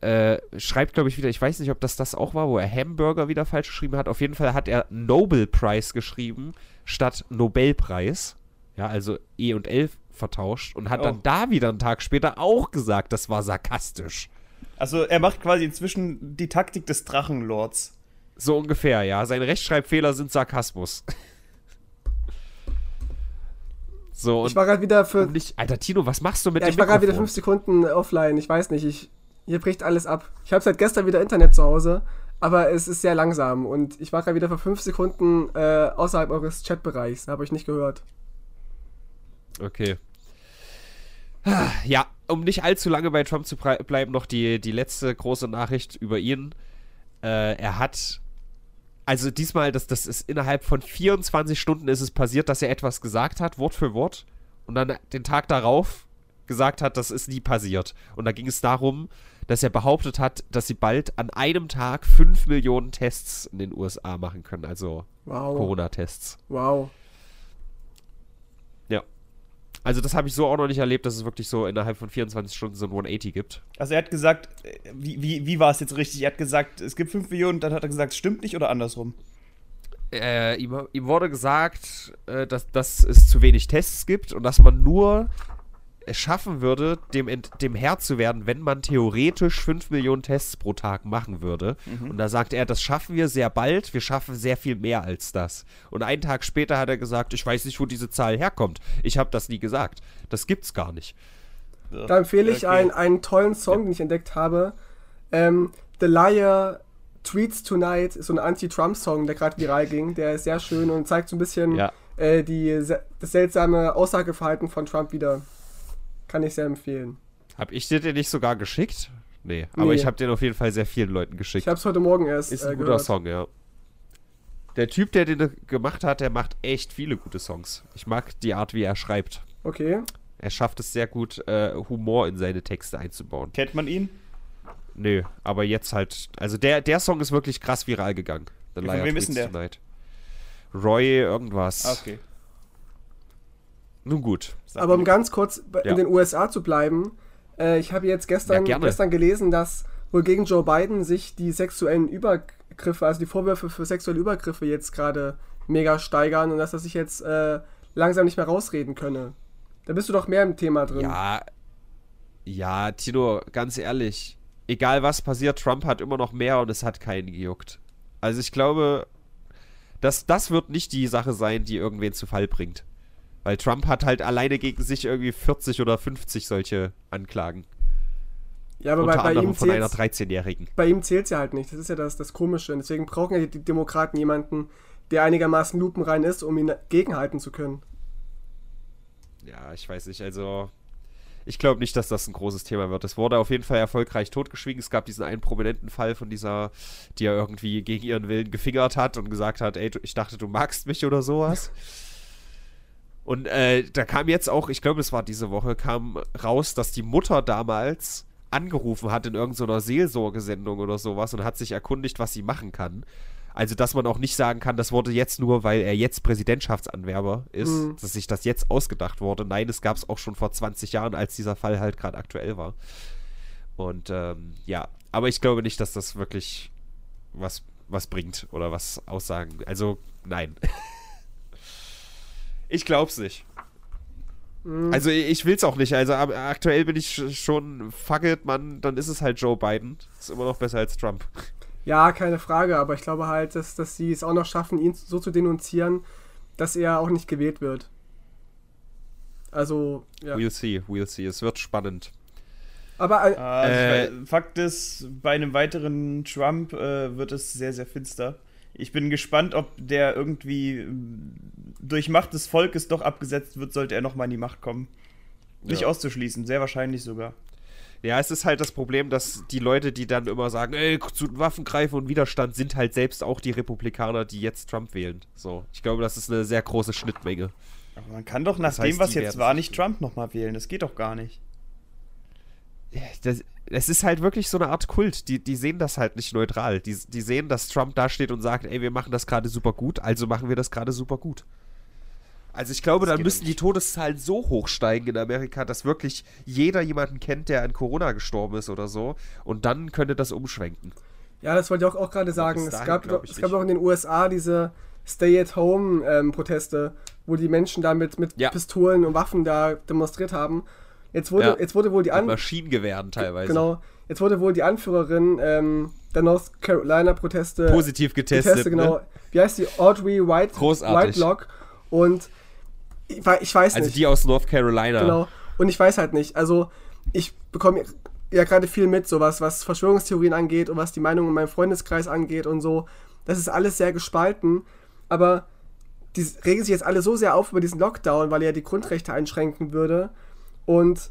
äh, schreibt, glaube ich, wieder, ich weiß nicht, ob das das auch war, wo er Hamburger wieder falsch geschrieben hat. Auf jeden Fall hat er Nobel Prize geschrieben statt Nobelpreis. Ja, also E und L vertauscht und hat Oh. dann da wieder einen Tag später auch gesagt, das war sarkastisch. Also er macht quasi inzwischen die Taktik des Drachenlords. So ungefähr, ja. Seine Rechtschreibfehler sind Sarkasmus. so, und Ich war gerade wieder für. Alter Tino, was machst du mit Ja, dem ich war gerade wieder fünf Sekunden offline. Ich weiß nicht, ich, hier bricht alles ab. Ich habe seit gestern wieder Internet zu Hause, aber es ist sehr langsam und ich war gerade wieder für fünf Sekunden äh, außerhalb eures Chatbereichs. Habe ich nicht gehört. Okay. Ja, um nicht allzu lange bei Trump zu bleiben, noch die, die letzte große Nachricht über ihn. Äh, er hat, also diesmal, das, das ist innerhalb von 24 Stunden ist es passiert, dass er etwas gesagt hat, Wort für Wort. Und dann den Tag darauf gesagt hat, das ist nie passiert. Und da ging es darum, dass er behauptet hat, dass sie bald an einem Tag 5 Millionen Tests in den USA machen können, also Wow. Corona-Tests. Wow. Ja. Also das habe ich so auch noch nicht erlebt, dass es wirklich so innerhalb von 24 Stunden so ein 180 gibt. Also er hat gesagt, äh, wie, wie, wie war es jetzt richtig? Er hat gesagt, es gibt 5 Millionen, dann hat er gesagt, es stimmt nicht oder andersrum. Äh, ihm, ihm wurde gesagt, äh, dass, dass es zu wenig Tests gibt und dass man nur schaffen würde, dem, ent- dem Herr zu werden, wenn man theoretisch 5 Millionen Tests pro Tag machen würde. Und da sagt er, das schaffen wir sehr bald, wir schaffen sehr viel mehr als das. Und einen Tag später hat er gesagt, ich weiß nicht, wo diese Zahl herkommt. Ich habe das nie gesagt. Das gibt's gar nicht. Da empfehle ich Okay. einen, einen tollen Song, den ich entdeckt habe. Ähm, The Liar Tweets Tonight ist so ein Anti-Trump-Song, der gerade viral ging. Der ist sehr schön und zeigt so ein bisschen Ja. äh, die, das seltsame Aussageverhalten von Trump wieder. Kann ich sehr empfehlen. Hab ich dir den nicht sogar geschickt? Nee, aber Nee. ich habe den auf jeden Fall sehr vielen Leuten Ich geschickt. habe es heute Morgen erst Ist äh, ein guter gehört. Song, ja. Der Typ, der den gemacht hat, der macht echt viele gute Songs. Ich mag die Art, wie er schreibt. Okay. Er schafft es sehr gut, äh, Humor in seine Texte einzubauen. Kennt man ihn? Nö, aber jetzt halt. Also der, der Song ist wirklich krass viral gegangen. The Von wem ist denn der? Tonight. Roy irgendwas. Ah, okay. Nun gut. Aber um ganz kurz Ja. in den USA zu bleiben, äh, ich habe jetzt gestern, Ja, gestern gelesen, dass wohl gegen Joe Biden sich die sexuellen Übergriffe, also die Vorwürfe für sexuelle Übergriffe jetzt gerade mega steigern und dass er sich jetzt äh, langsam nicht mehr rausreden könne. Da bist du doch mehr im Thema drin. Ja, ja, Tino, ganz ehrlich, egal was passiert, Trump hat immer noch mehr und es hat keinen gejuckt. Also ich glaube, das, das wird nicht die Sache sein, die irgendwen zu Fall bringt. Weil Trump hat halt alleine gegen sich irgendwie 40 oder 50 solche Anklagen. Ja, aber bei, Unter bei anderem ihm von einer zählt 13-Jährigen. bei ihm zählt's ja halt nicht. Das ist ja das, das Komische. Und deswegen brauchen ja die Demokraten jemanden, der einigermaßen lupenrein ist, um ihn gegenhalten zu können. Ja, ich weiß nicht, also ich glaube nicht, dass das ein großes Thema wird. Es wurde auf jeden Fall erfolgreich totgeschwiegen. Es gab diesen einen prominenten Fall von dieser, die er irgendwie gegen ihren Willen gefingert hat und gesagt hat, ey, ich dachte, du magst mich oder sowas. Und äh, da kam jetzt auch, ich glaube, es war diese Woche, kam raus, dass die Mutter damals angerufen hat in irgendeiner Seelsorgesendung oder sowas und hat sich erkundigt, was sie machen kann. Also, dass man auch nicht sagen kann, das wurde jetzt nur, weil er jetzt Präsidentschaftsanwerber ist, Mhm. dass sich das jetzt ausgedacht wurde. Nein, es gab es auch schon vor 20 Jahren, als dieser Fall halt gerade aktuell war. Und ähm, ja, aber ich glaube nicht, dass das wirklich was, was bringt oder was aussagen. Also, nein. ich glaub's nicht. Mhm. Also ich will's auch nicht. Also aktuell bin ich sch- schon, fuck it, Mann, dann ist es halt Joe Biden. Ist immer noch besser als Trump. Ja, keine Frage, aber ich glaube halt, dass, dass sie es auch noch schaffen, ihn so zu denunzieren, dass er auch nicht gewählt wird. Also, ja. We'll see, we'll see. Es wird spannend. Aber äh, Also Äh, Fakt ist, bei einem weiteren Trump äh, wird es sehr, sehr finster. Ich bin gespannt, ob der irgendwie ähm, durch Macht des Volkes doch abgesetzt wird, sollte er nochmal in die Macht kommen. Nicht Ja. auszuschließen, sehr wahrscheinlich sogar. Ja, es ist halt das Problem, dass die Leute, die dann immer sagen, ey, zu Waffen greifen und Widerstand, sind halt selbst auch die Republikaner, die jetzt Trump wählen. So, ich glaube, das ist eine sehr große Schnittmenge. Aber man kann doch nach Das heißt, dem, was jetzt war, nicht Trump nochmal wählen. Das geht doch gar nicht. Das, es ist halt wirklich so eine Art Kult. Die, die sehen das halt nicht neutral. Die, die sehen, dass Trump da steht und sagt, ey, wir machen das gerade super gut, also machen wir das gerade super gut. Also ich glaube, Das dann müssen die. Todeszahlen so hoch steigen in Amerika, dass wirklich jeder jemanden kennt, der an Corona gestorben ist oder so. Und dann könnte das umschwenken. Ja, das wollte ich auch, auch gerade sagen. bis Es dahin gab, doch, es gab doch in den USA diese Stay-at-Home-Proteste, wo die Menschen da mit, mit Ja. Pistolen und Waffen da demonstriert haben. Jetzt wurde, Ja. jetzt wurde wohl die An Maschinengewehren teilweise. genau, jetzt wurde wohl die Anführerin ähm, der North Carolina-Proteste Positiv getestet. genau. Ne? Wie heißt die? Audrey White, Großartig. Whitelock. Und ich, ich weiß Also nicht. die aus North Carolina. Genau. Und ich weiß halt nicht. Also, ich bekomme ja gerade viel mit, so was, was Verschwörungstheorien angeht und was die Meinung in meinem Freundeskreis angeht und so. Das ist alles sehr gespalten. Aber die regen sich jetzt alle so sehr auf über diesen Lockdown, weil er ja die Grundrechte einschränken würde. Und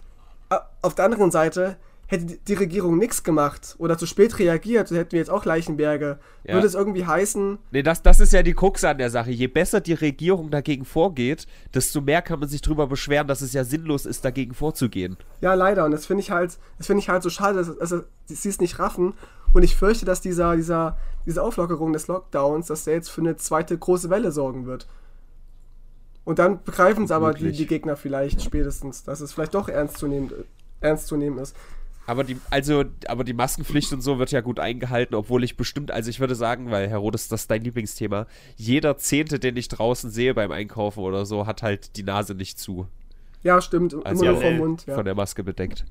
äh, auf der anderen Seite hätte die- Regierung nichts gemacht oder zu spät reagiert, hätten wir jetzt auch Leichenberge, Ja. würde es irgendwie heißen, Nee, das, das ist ja die Krux an der Sache. Je besser die Regierung dagegen vorgeht, desto mehr kann man sich drüber beschweren, dass es ja sinnlos ist, dagegen vorzugehen. Ja, leider. Und das finde ich halt, das finde ich halt so schade, dass, dass, dass sie es nicht raffen. Und ich fürchte, dass dieser, dieser, diese Auflockerung des Lockdowns, dass der jetzt für eine zweite große Welle sorgen wird. Und dann begreifen es aber die, die Gegner vielleicht spätestens, dass es vielleicht doch ernst zu nehmen, ernst zu nehmen ist. Aber die, also, aber die Maskenpflicht und so wird ja gut eingehalten, obwohl ich bestimmt, also ich würde sagen, weil Herr Rodes, das ist dein Lieblingsthema, jeder Zehnte, den ich draußen sehe beim Einkaufen oder so, hat halt die Nase nicht zu. Ja, stimmt. Also immer nur vom Mund. Ja. Von der Maske bedeckt.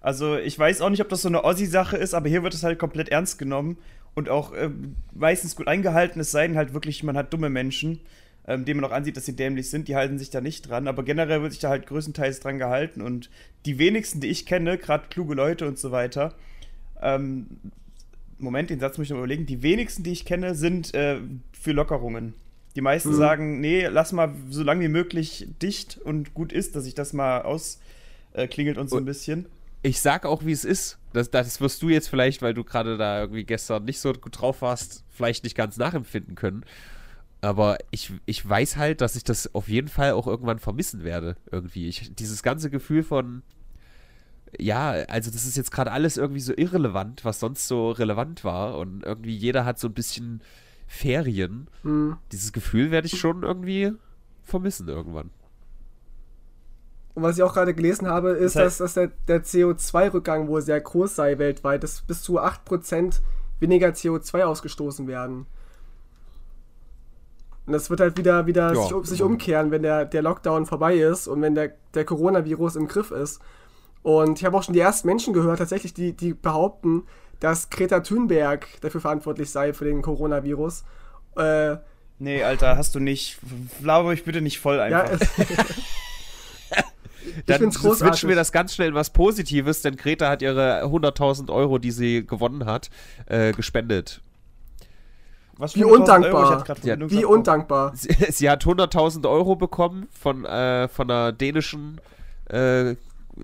Also ich weiß auch nicht, ob das so eine Ossi-Sache ist, aber hier wird es halt komplett ernst genommen und auch ähm, meistens gut eingehalten, es sei denn halt wirklich, man hat dumme Menschen, ähm, denen man auch ansieht, dass sie dämlich sind, die halten sich da nicht dran, aber generell wird sich da halt größtenteils dran gehalten und die wenigsten, die ich kenne, gerade kluge Leute und so weiter, ähm, Moment, den Satz muss ich noch überlegen, die wenigsten, die ich kenne, sind äh, für Lockerungen. Die meisten Mhm. sagen, nee, lass mal so lange wie möglich dicht und gut ist, dass sich das mal ausklingelt und so ein bisschen. Ich sag auch, wie es ist. Das, das wirst du jetzt vielleicht, weil du gerade da irgendwie gestern nicht so gut drauf warst, vielleicht nicht ganz nachempfinden können. Aber ich, ich weiß halt, dass ich das auf jeden Fall auch irgendwann vermissen werde. Irgendwie. Ich, dieses ganze Gefühl von, ja, also das ist jetzt gerade alles irgendwie so irrelevant, was sonst so relevant war. Und irgendwie jeder hat so ein bisschen Ferien. Hm. Dieses Gefühl werde ich schon irgendwie vermissen irgendwann. Und was ich auch gerade gelesen habe, ist, Das heißt- dass, dass der, der CO2-Rückgang wohl sehr groß sei weltweit, dass bis zu 8% weniger CO2 ausgestoßen werden. Und das wird halt wieder, wieder Ja. sich, sich umkehren, wenn der, der Lockdown vorbei ist und wenn der, der Coronavirus im Griff ist. Und ich habe auch schon die ersten Menschen gehört, tatsächlich, die, die behaupten, dass Greta Thunberg dafür verantwortlich sei für den Coronavirus. Äh, Nee, Alter, hast du nicht. Laber mich bitte nicht voll ja, einfach. es, Dann switchen wir das ganz schnell in was Positives, denn Greta hat ihre 100.000 Euro, die sie gewonnen hat, äh, gespendet. Was Wie 100.000 undankbar. Ich hatte grad Ja, wie undankbar. Sie, sie hat 100.000 Euro bekommen von, äh, von einer dänischen äh,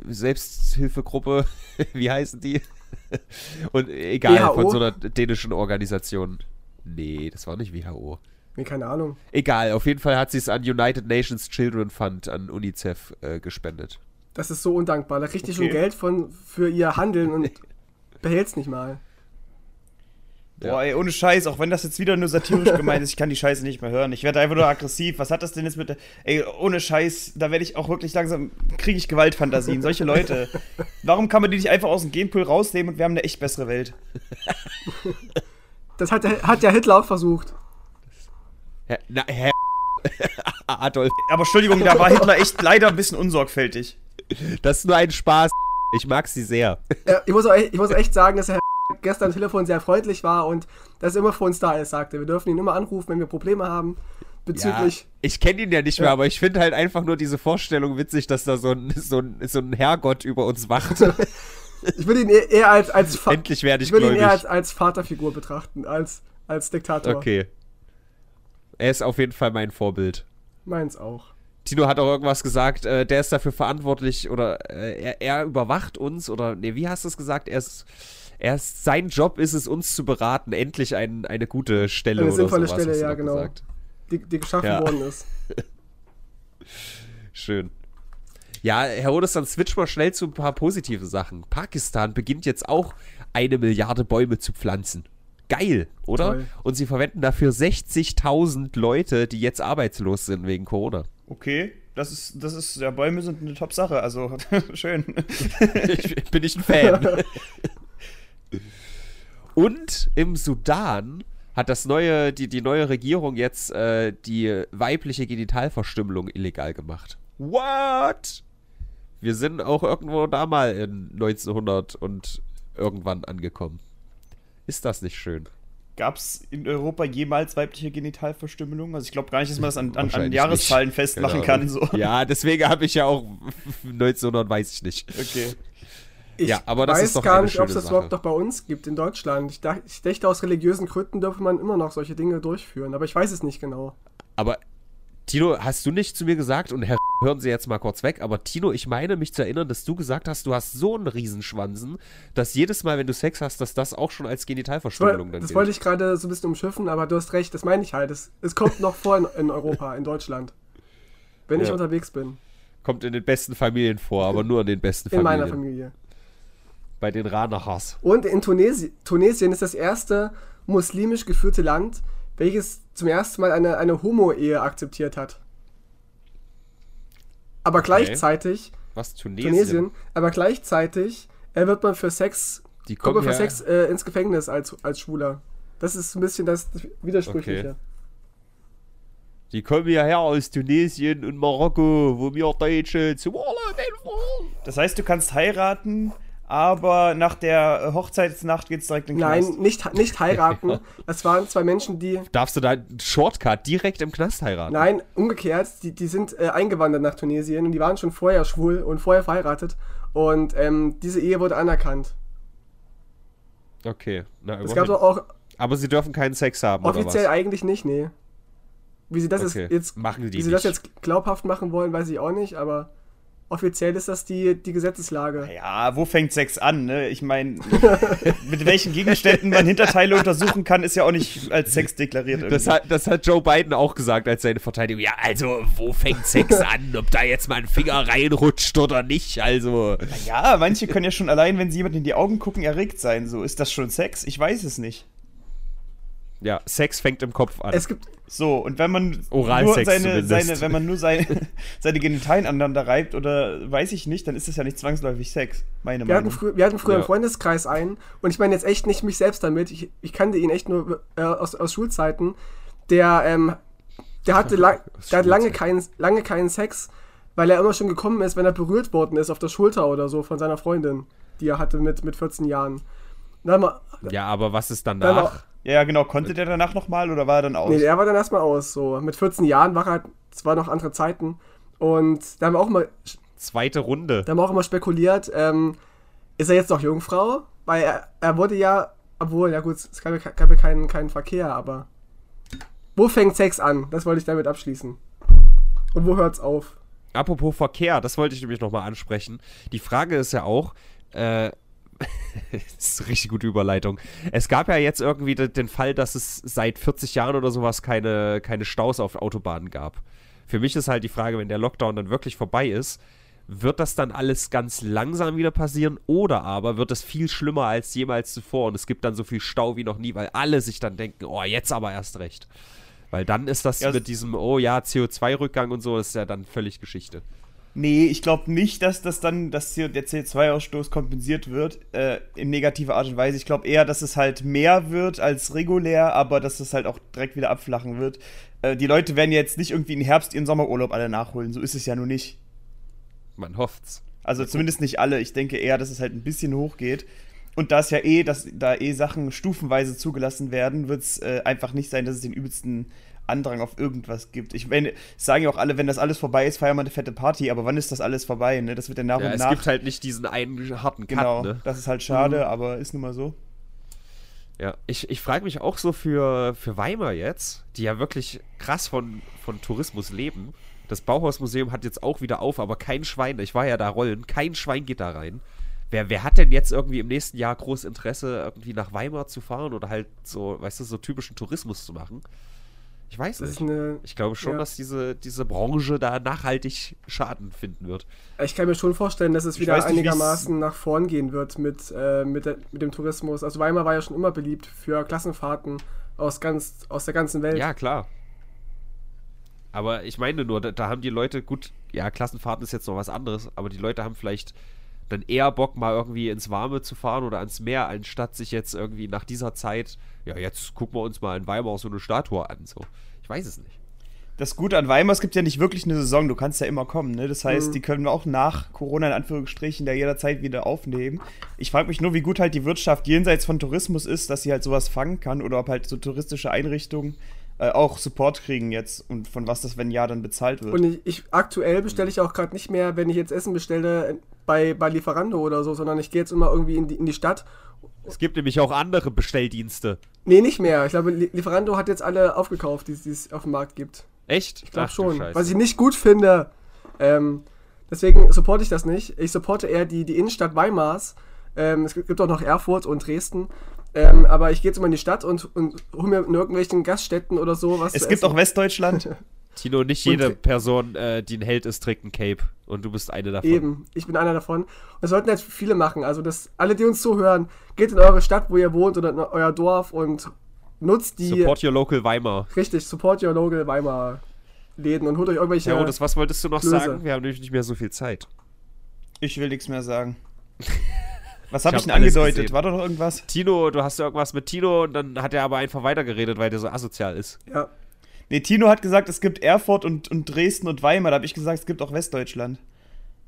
Selbsthilfegruppe. Wie heißen die? Und egal, WHO? von so einer dänischen Organisation. Nee, das war nicht WHO. Nee, keine Ahnung. Egal, auf jeden Fall hat sie es an United Nations Children Fund, an UNICEF äh, gespendet. Das ist so undankbar. Da kriegt die schon Okay. Geld von, für ihr Handeln und behält es nicht mal. Boah, ey, ohne Scheiß, auch wenn das jetzt wieder nur satirisch gemeint ist, ich kann die Scheiße nicht mehr hören. Ich werde einfach nur aggressiv. Was hat das denn jetzt mit der. Ey, ohne Scheiß, da werde ich auch wirklich langsam. kriege ich Gewaltfantasien. Solche Leute. Warum kann man die nicht einfach aus dem Genpool rausnehmen und wir haben eine echt bessere Welt? Das hat, der- hat ja Hitler auch versucht. Herr, na, Herr Adolf, Aber Entschuldigung, da war Hitler echt leider ein bisschen unsorgfältig. das ist nur ein Spaß. Ich mag sie sehr. Ja, ich, muss auch, echt- ich muss echt sagen, dass er gestern am Telefon sehr freundlich war und dass er immer für uns da ist, sagte. Wir dürfen ihn immer anrufen, wenn wir Probleme haben. Bezüglich. Ja, ich kenne ihn ja nicht mehr, Ja. aber ich finde halt einfach nur diese Vorstellung witzig, dass da so ein, so ein, so ein Herrgott über uns wacht. Ich würde ihn eher, als, als, Fa- Endlich werde ich ich würde ihn eher als, als Vaterfigur betrachten, als, als Diktator. Okay. Er ist auf jeden Fall mein Vorbild. Meins auch. Tino hat auch irgendwas gesagt, äh, der ist dafür verantwortlich oder äh, er, er, überwacht uns oder nee, wie hast du es gesagt? Er ist, er ist, sein Job ist es, uns zu beraten, endlich ein, eine gute Stelle eine oder sinnvolle sowas, Stelle, ja genau, die, die, geschaffen ja. worden ist. Schön. Ja, Herr Rodes, dann switch mal schnell zu ein paar positiven Sachen. Pakistan beginnt jetzt auch eine Milliarde Bäume zu pflanzen. Geil, oder? Toll. Und sie verwenden dafür 60.000 Leute, die jetzt arbeitslos sind wegen Corona. Okay, das ist, das ist, ja, Bäume sind eine Top-Sache, also schön. ich, bin ich ein Fan. Und im Sudan hat das neue, die, die neue Regierung jetzt äh, die weibliche Genitalverstümmelung illegal gemacht. What? Wir sind auch irgendwo da mal in 1900 und irgendwann angekommen. Ist das nicht schön? Gab es in Europa jemals weibliche Genitalverstümmelung? Also ich glaube gar nicht, dass man das an, an, an Jahreszahlen nicht. festmachen genau. kann. So. Ja, deswegen habe ich ja auch 1900, weiß ich nicht. Okay. Ich ja, aber das weiß ist doch gar nicht, ob es das überhaupt noch bei uns gibt in Deutschland. Ich, dachte, ich dachte, aus religiösen Gründen dürfe man immer noch solche Dinge durchführen, aber ich weiß es nicht genau. Aber Tino, hast du nicht zu mir gesagt, und Herr, hören Sie jetzt mal kurz weg, aber Tino, ich meine mich zu erinnern, dass du gesagt hast, du hast so einen Riesenschwanzen, dass jedes Mal, wenn du Sex hast, dass das auch schon als Genitalverstümmelung dann Das gilt. wollte ich gerade so ein bisschen umschiffen, aber du hast recht, das meine ich halt. Es, es kommt noch vor in, in, Europa, in Deutschland. Wenn ja. ich unterwegs bin. Kommt in den besten Familien vor, aber nur in den besten Familien. In meiner Familie. Bei den Ranachas. Und in Tunesi Tunesien ist das erste muslimisch geführte Land, welches zum ersten Mal eine, eine Homo-Ehe akzeptiert hat. Aber okay. gleichzeitig. Was, Tunesien? Tunesien aber gleichzeitig äh, wird man für Sex, Die kommt man für Sex äh, ins Gefängnis als, als Schwuler. Das ist ein bisschen das Widersprüchliche. Okay. Die kommen ja her aus Tunesien und Marokko, wo wir Deutsche zu Das heißt, du kannst heiraten, aber nach der Hochzeitsnacht geht es direkt in den Nein, Knast. nicht, nicht heiraten. Das waren zwei Menschen, die. Darfst du da Shortcut direkt im Knast heiraten? Nein, umgekehrt. Die, die sind äh, eingewandert nach Tunesien und die waren schon vorher schwul und vorher verheiratet. Und ähm, diese Ehe wurde anerkannt. Okay, na, es gab auch. Aber sie dürfen keinen Sex haben. Offiziell eigentlich nicht, nee. Wie sie das okay. jetzt, machen die wie sie das jetzt glaubhaft machen wollen, weiß ich auch nicht, aber offiziell ist das die, die Gesetzeslage. Ja, wo fängt Sex an? Ne? Ich meine, mit welchen Gegenständen man Hinterteile untersuchen kann, ist ja auch nicht als Sex deklariert. Das hat, das hat Joe Biden auch gesagt als seine Verteidigung. Ja, also, wo fängt Sex an? Ob da jetzt mal ein Finger reinrutscht oder nicht? Also. Ja, manche können ja schon allein, wenn sie jemand in die Augen gucken, erregt sein. So, ist das schon Sex? Ich weiß es nicht. Ja, Sex fängt im Kopf an. Es gibt so und wenn man Oralsex nur seine, seine, wenn man nur seine, seine Genitalien aneinander reibt oder weiß ich nicht, dann ist das ja nicht zwangsläufig Sex. Meine wir Meinung. Hatten wir hatten früher ja. einen Freundeskreis ein und ich meine jetzt echt nicht mich selbst damit. Ich, ich kannte ihn echt nur äh, aus, aus Schulzeiten. Der ähm, der hatte, lang, der hatte lange keinen lange keinen Sex, weil er immer schon gekommen ist, wenn er berührt worden ist auf der Schulter oder so von seiner Freundin, die er hatte mit mit 14 Jahren. Mal, ja, aber was ist danach? Ja, genau. Konnte der danach nochmal oder war er dann aus? Nee, er war dann erstmal aus. So. Mit 14 Jahren war er halt, es waren noch andere Zeiten. Und da haben wir auch mal. Zweite Runde. Da haben wir auch immer spekuliert, ähm, ist er jetzt noch Jungfrau? Weil er, er wurde ja, obwohl, ja gut, es gab ja, gab ja keinen, keinen Verkehr, aber. Wo fängt Sex an? Das wollte ich damit abschließen. Und wo hört's auf? Apropos Verkehr, das wollte ich nämlich nochmal ansprechen. Die Frage ist ja auch, äh, das ist eine richtig gute Überleitung. Es gab ja jetzt irgendwie den Fall, dass es seit 40 Jahren oder sowas keine, keine Staus auf Autobahnen gab. Für mich ist halt die Frage, wenn der Lockdown dann wirklich vorbei ist, wird das dann alles ganz langsam wieder passieren oder aber wird es viel schlimmer als jemals zuvor und es gibt dann so viel Stau wie noch nie, weil alle sich dann denken, oh, jetzt aber erst recht. Weil dann ist das ja, mit diesem, oh ja, CO2-Rückgang und so, ist ja dann völlig Geschichte. Nee, ich glaube nicht, dass das dann, dass der CO2-Ausstoß kompensiert wird, äh, in negativer Art und Weise. Ich glaube eher, dass es halt mehr wird als regulär, aber dass es halt auch direkt wieder abflachen wird. Äh, die Leute werden jetzt nicht irgendwie im Herbst ihren Sommerurlaub alle nachholen, so ist es ja nun nicht. Man hofft's. Also zumindest nicht alle. Ich denke eher, dass es halt ein bisschen hochgeht. Und da es ja eh, dass da eh Sachen stufenweise zugelassen werden, wird es äh, einfach nicht sein, dass es den übelsten Andrang auf irgendwas gibt. Ich meine, sagen ja auch alle, wenn das alles vorbei ist, feiern wir eine fette Party, aber wann ist das alles vorbei? Ne? Das wird ja nach ja, und es nach. Es gibt halt nicht diesen einen harten Cut. Genau, ne? das ist halt schade, mhm. aber ist nun mal so. Ja, ich, ich frage mich auch so für, für Weimar jetzt, die ja wirklich krass von, von Tourismus leben. Das Bauhausmuseum hat jetzt auch wieder auf, aber kein Schwein, ich war ja da rollen, kein Schwein geht da rein. Wer, wer hat denn jetzt irgendwie im nächsten Jahr groß Interesse, irgendwie nach Weimar zu fahren oder halt so, weißt du, so typischen Tourismus zu machen? Ich weiß Das ist nicht. eine, Ich glaube schon, ja. dass diese, diese Branche da nachhaltig Schaden finden wird. Ich kann mir schon vorstellen, dass es wieder nicht, einigermaßen nach vorn gehen wird mit, äh, mit, der, mit dem Tourismus. Also Weimar war ja schon immer beliebt für Klassenfahrten aus, ganz, aus der ganzen Welt. Ja, klar. Aber ich meine nur, da, da haben die Leute, gut, ja, Klassenfahrten ist jetzt noch was anderes, aber die Leute haben vielleicht dann eher Bock, mal irgendwie ins Warme zu fahren oder ans Meer, anstatt sich jetzt irgendwie nach dieser Zeit, ja, jetzt gucken wir uns mal in Weimar so eine Statue an. So. Ich weiß es nicht. Das Gute an Weimar, es gibt ja nicht wirklich eine Saison, du kannst ja immer kommen, ne? Das heißt, Mhm. die können wir auch nach Corona in Anführungsstrichen da jederzeit wieder aufnehmen. Ich frage mich nur, wie gut halt die Wirtschaft jenseits von Tourismus ist, dass sie halt sowas fangen kann oder ob halt so touristische Einrichtungen äh, auch Support kriegen jetzt und von was das, wenn ja, dann bezahlt wird. Und ich, ich aktuell bestelle ich auch gerade nicht mehr, wenn ich jetzt Essen bestelle, bei, bei Lieferando oder so, sondern ich gehe jetzt immer irgendwie in die, in die Stadt. Es gibt nämlich auch andere Bestelldienste. Nee, nicht mehr. Ich glaube, Li- Lieferando hat jetzt alle aufgekauft, die es- auf dem Markt gibt. Echt? Ich glaube schon. Was ich nicht gut finde. Ähm, deswegen supporte ich das nicht. Ich supporte eher die, die Innenstadt Weimars. Ähm, es gibt auch noch Erfurt und Dresden. Ähm, aber ich gehe jetzt immer in die Stadt und, und hole mir in irgendwelchen Gaststätten oder so was es gibt essen. auch Westdeutschland. Tino, nicht Und- jede Person, äh, die ein Held ist, trägt ein Cape. Und du bist eine davon. Eben, ich bin einer davon. Und das sollten jetzt viele machen. Also, dass alle, die uns zuhören, geht in eure Stadt, wo ihr wohnt oder in euer Dorf und nutzt die. Support your local Weimar. Richtig, support your local Weimar Läden und holt euch irgendwelche. Ja, und das, was wolltest du noch Klöße. sagen? Wir haben nämlich nicht mehr so viel Zeit. Ich will nichts mehr sagen. Was habe Ich ich, hab denn alles angedeutet? gesehen. War doch noch irgendwas? Tino, du hast irgendwas mit Tino und dann hat er aber einfach weitergeredet, weil der so asozial ist. ja. Nee, Tino hat gesagt, es gibt Erfurt und, und Dresden und Weimar. Da habe ich gesagt, es gibt auch Westdeutschland.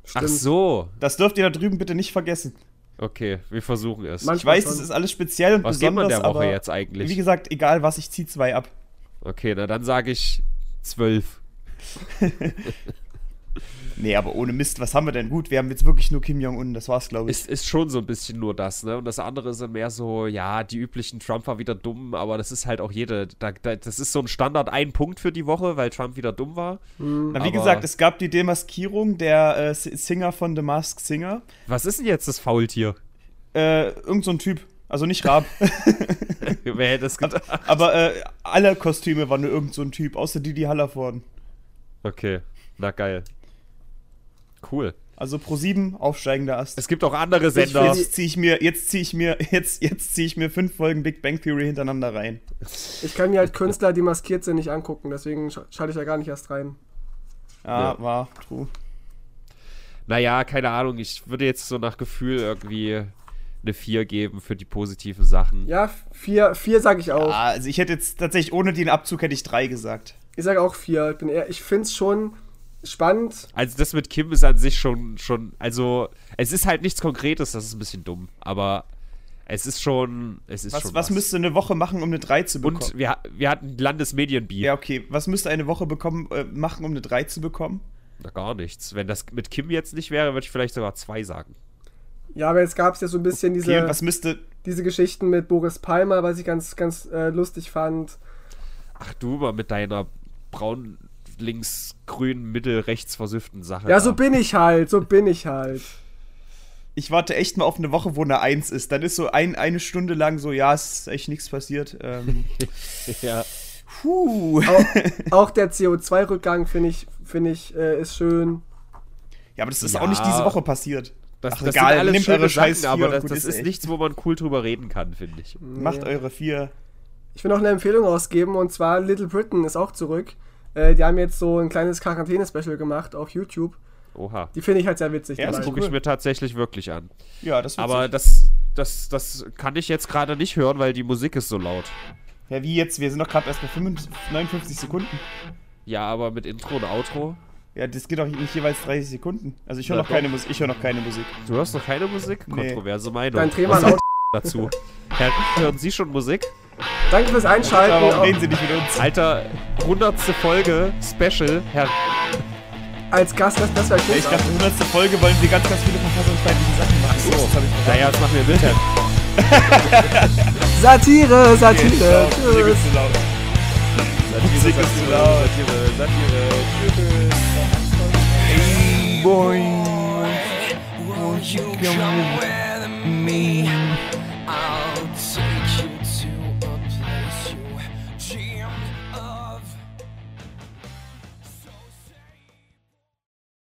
Ach Stimmt. so. Das dürft ihr da drüben bitte nicht vergessen. Okay, wir versuchen es. Manch- Ich weiß, das ist alles speziell und Was geht man besonders, der Woche aber jetzt eigentlich? wie gesagt, egal was, ich zieh zwei ab. Okay, na dann sage ich zwölf. Nee, aber ohne Mist, was haben wir denn? Gut, wir haben jetzt wirklich nur Kim Jong-un, das war's, glaube ich. Ist, ist schon so ein bisschen nur das, ne? Und das andere sind mehr so, ja, die üblichen Trump war wieder dumm, aber das ist halt auch jede. Da, da, das ist so ein Standard ein Punkt für die Woche, weil Trump wieder dumm war. Na, wie aber- gesagt, es gab die Demaskierung der äh, Singer von The Masked Singer. Was ist denn jetzt das Faultier? Äh, irgend so ein Typ. Also nicht Raab. Wer hätte es gedacht? aber äh, alle Kostüme waren nur irgend so ein Typ, außer Didi Hallervorden. Okay, na geil. Cool. Also Pro 7 aufsteigender Ast. Es gibt auch andere Sender. Jetzt ziehe ich mir, jetzt ziehe ich mir, jetzt, jetzt ziehe ich mir fünf Folgen Big Bang Theory hintereinander rein. Ich kann mir halt Künstler, die maskiert sind, nicht angucken. Deswegen sch schalte ich da gar nicht erst rein. Ja, Ja. war true. Naja, keine Ahnung. Ich würde jetzt so nach Gefühl irgendwie eine 4 geben für die positiven Sachen. Ja, vier, vier sage ich auch. Ah, also ich hätte jetzt tatsächlich ohne den Abzug hätte ich drei gesagt. Ich sage auch vier. Ich, bin eher- ich finde es schon spannend. Also das mit Kim ist an sich schon, schon, also es ist halt nichts Konkretes, das ist ein bisschen dumm, aber es ist schon, es ist Was, schon was müsste eine Woche machen, um eine 3 zu bekommen? Und wir, wir hatten Landesmedienbeef. ja, okay. Was müsste eine Woche bekommen, äh, machen, um eine 3 zu bekommen? Na, gar nichts. Wenn das mit Kim jetzt nicht wäre, würde ich vielleicht sogar zwei sagen. Ja, aber jetzt gab es ja so ein bisschen Okay, diese, was müsste. diese Geschichten mit Boris Palmer, was ich ganz, ganz äh, lustig fand. Ach du mal mit deiner braun links grün mittel rechts versüfften Sache. Ja, so bin ich halt, so bin ich halt. Ich warte echt mal auf eine Woche, wo eine 1 ist. Dann ist so ein, eine Stunde lang so, ja, es ist echt nichts passiert. Ähm, ja. puh. Auch, auch der CO2-Rückgang finde ich, finde ich, äh, ist schön. Ja, aber das ist Ja. auch nicht diese Woche passiert. Das, Ach, das egal, sind alles nehmt eure Scheiß Sachen, vier aber das, das ist, ist nichts, wo man cool drüber reden kann, finde ich. Macht Nee. eure 4. Ich will noch eine Empfehlung ausgeben und zwar Little Britain ist auch zurück. Äh, die haben jetzt so ein kleines Quarantäne-Special gemacht auf YouTube. Oha. Die finde ich halt sehr witzig. Ja, die das gucke ich mir tatsächlich wirklich an. Ja, das Aber sich- das, das, das kann ich jetzt gerade nicht hören, weil die Musik ist so laut. Ja, wie jetzt? Wir sind doch gerade erst bei 55, 59 Sekunden. Ja, aber mit Intro und Outro. Ja, das geht doch nicht jeweils 30 Sekunden. Also ich höre noch keine Musik. Ich höre noch keine Musik. Du hörst noch keine Musik? Nee. Kontroverse Meinung. Dein Was Thema sagt laut. dazu. Herr, hören Sie schon Musik? Danke fürs Einschalten. Warum reden Sie nicht mit uns? Alter, 100. Folge Special, Herr. Als Gast, das, das wäre cool. Ich dachte, 100. Folge wollen wir ganz, ganz viele verfassungsfeindliche Sachen machen. So, das habe ich verraten. Naja, das machen wir mit. Satire, Satire. Okay, Tschüss. Ist zu laut. Satire, Satire, ist zu laut. Satire, Satire. Tschüss. Hey, boy, won't you come with me?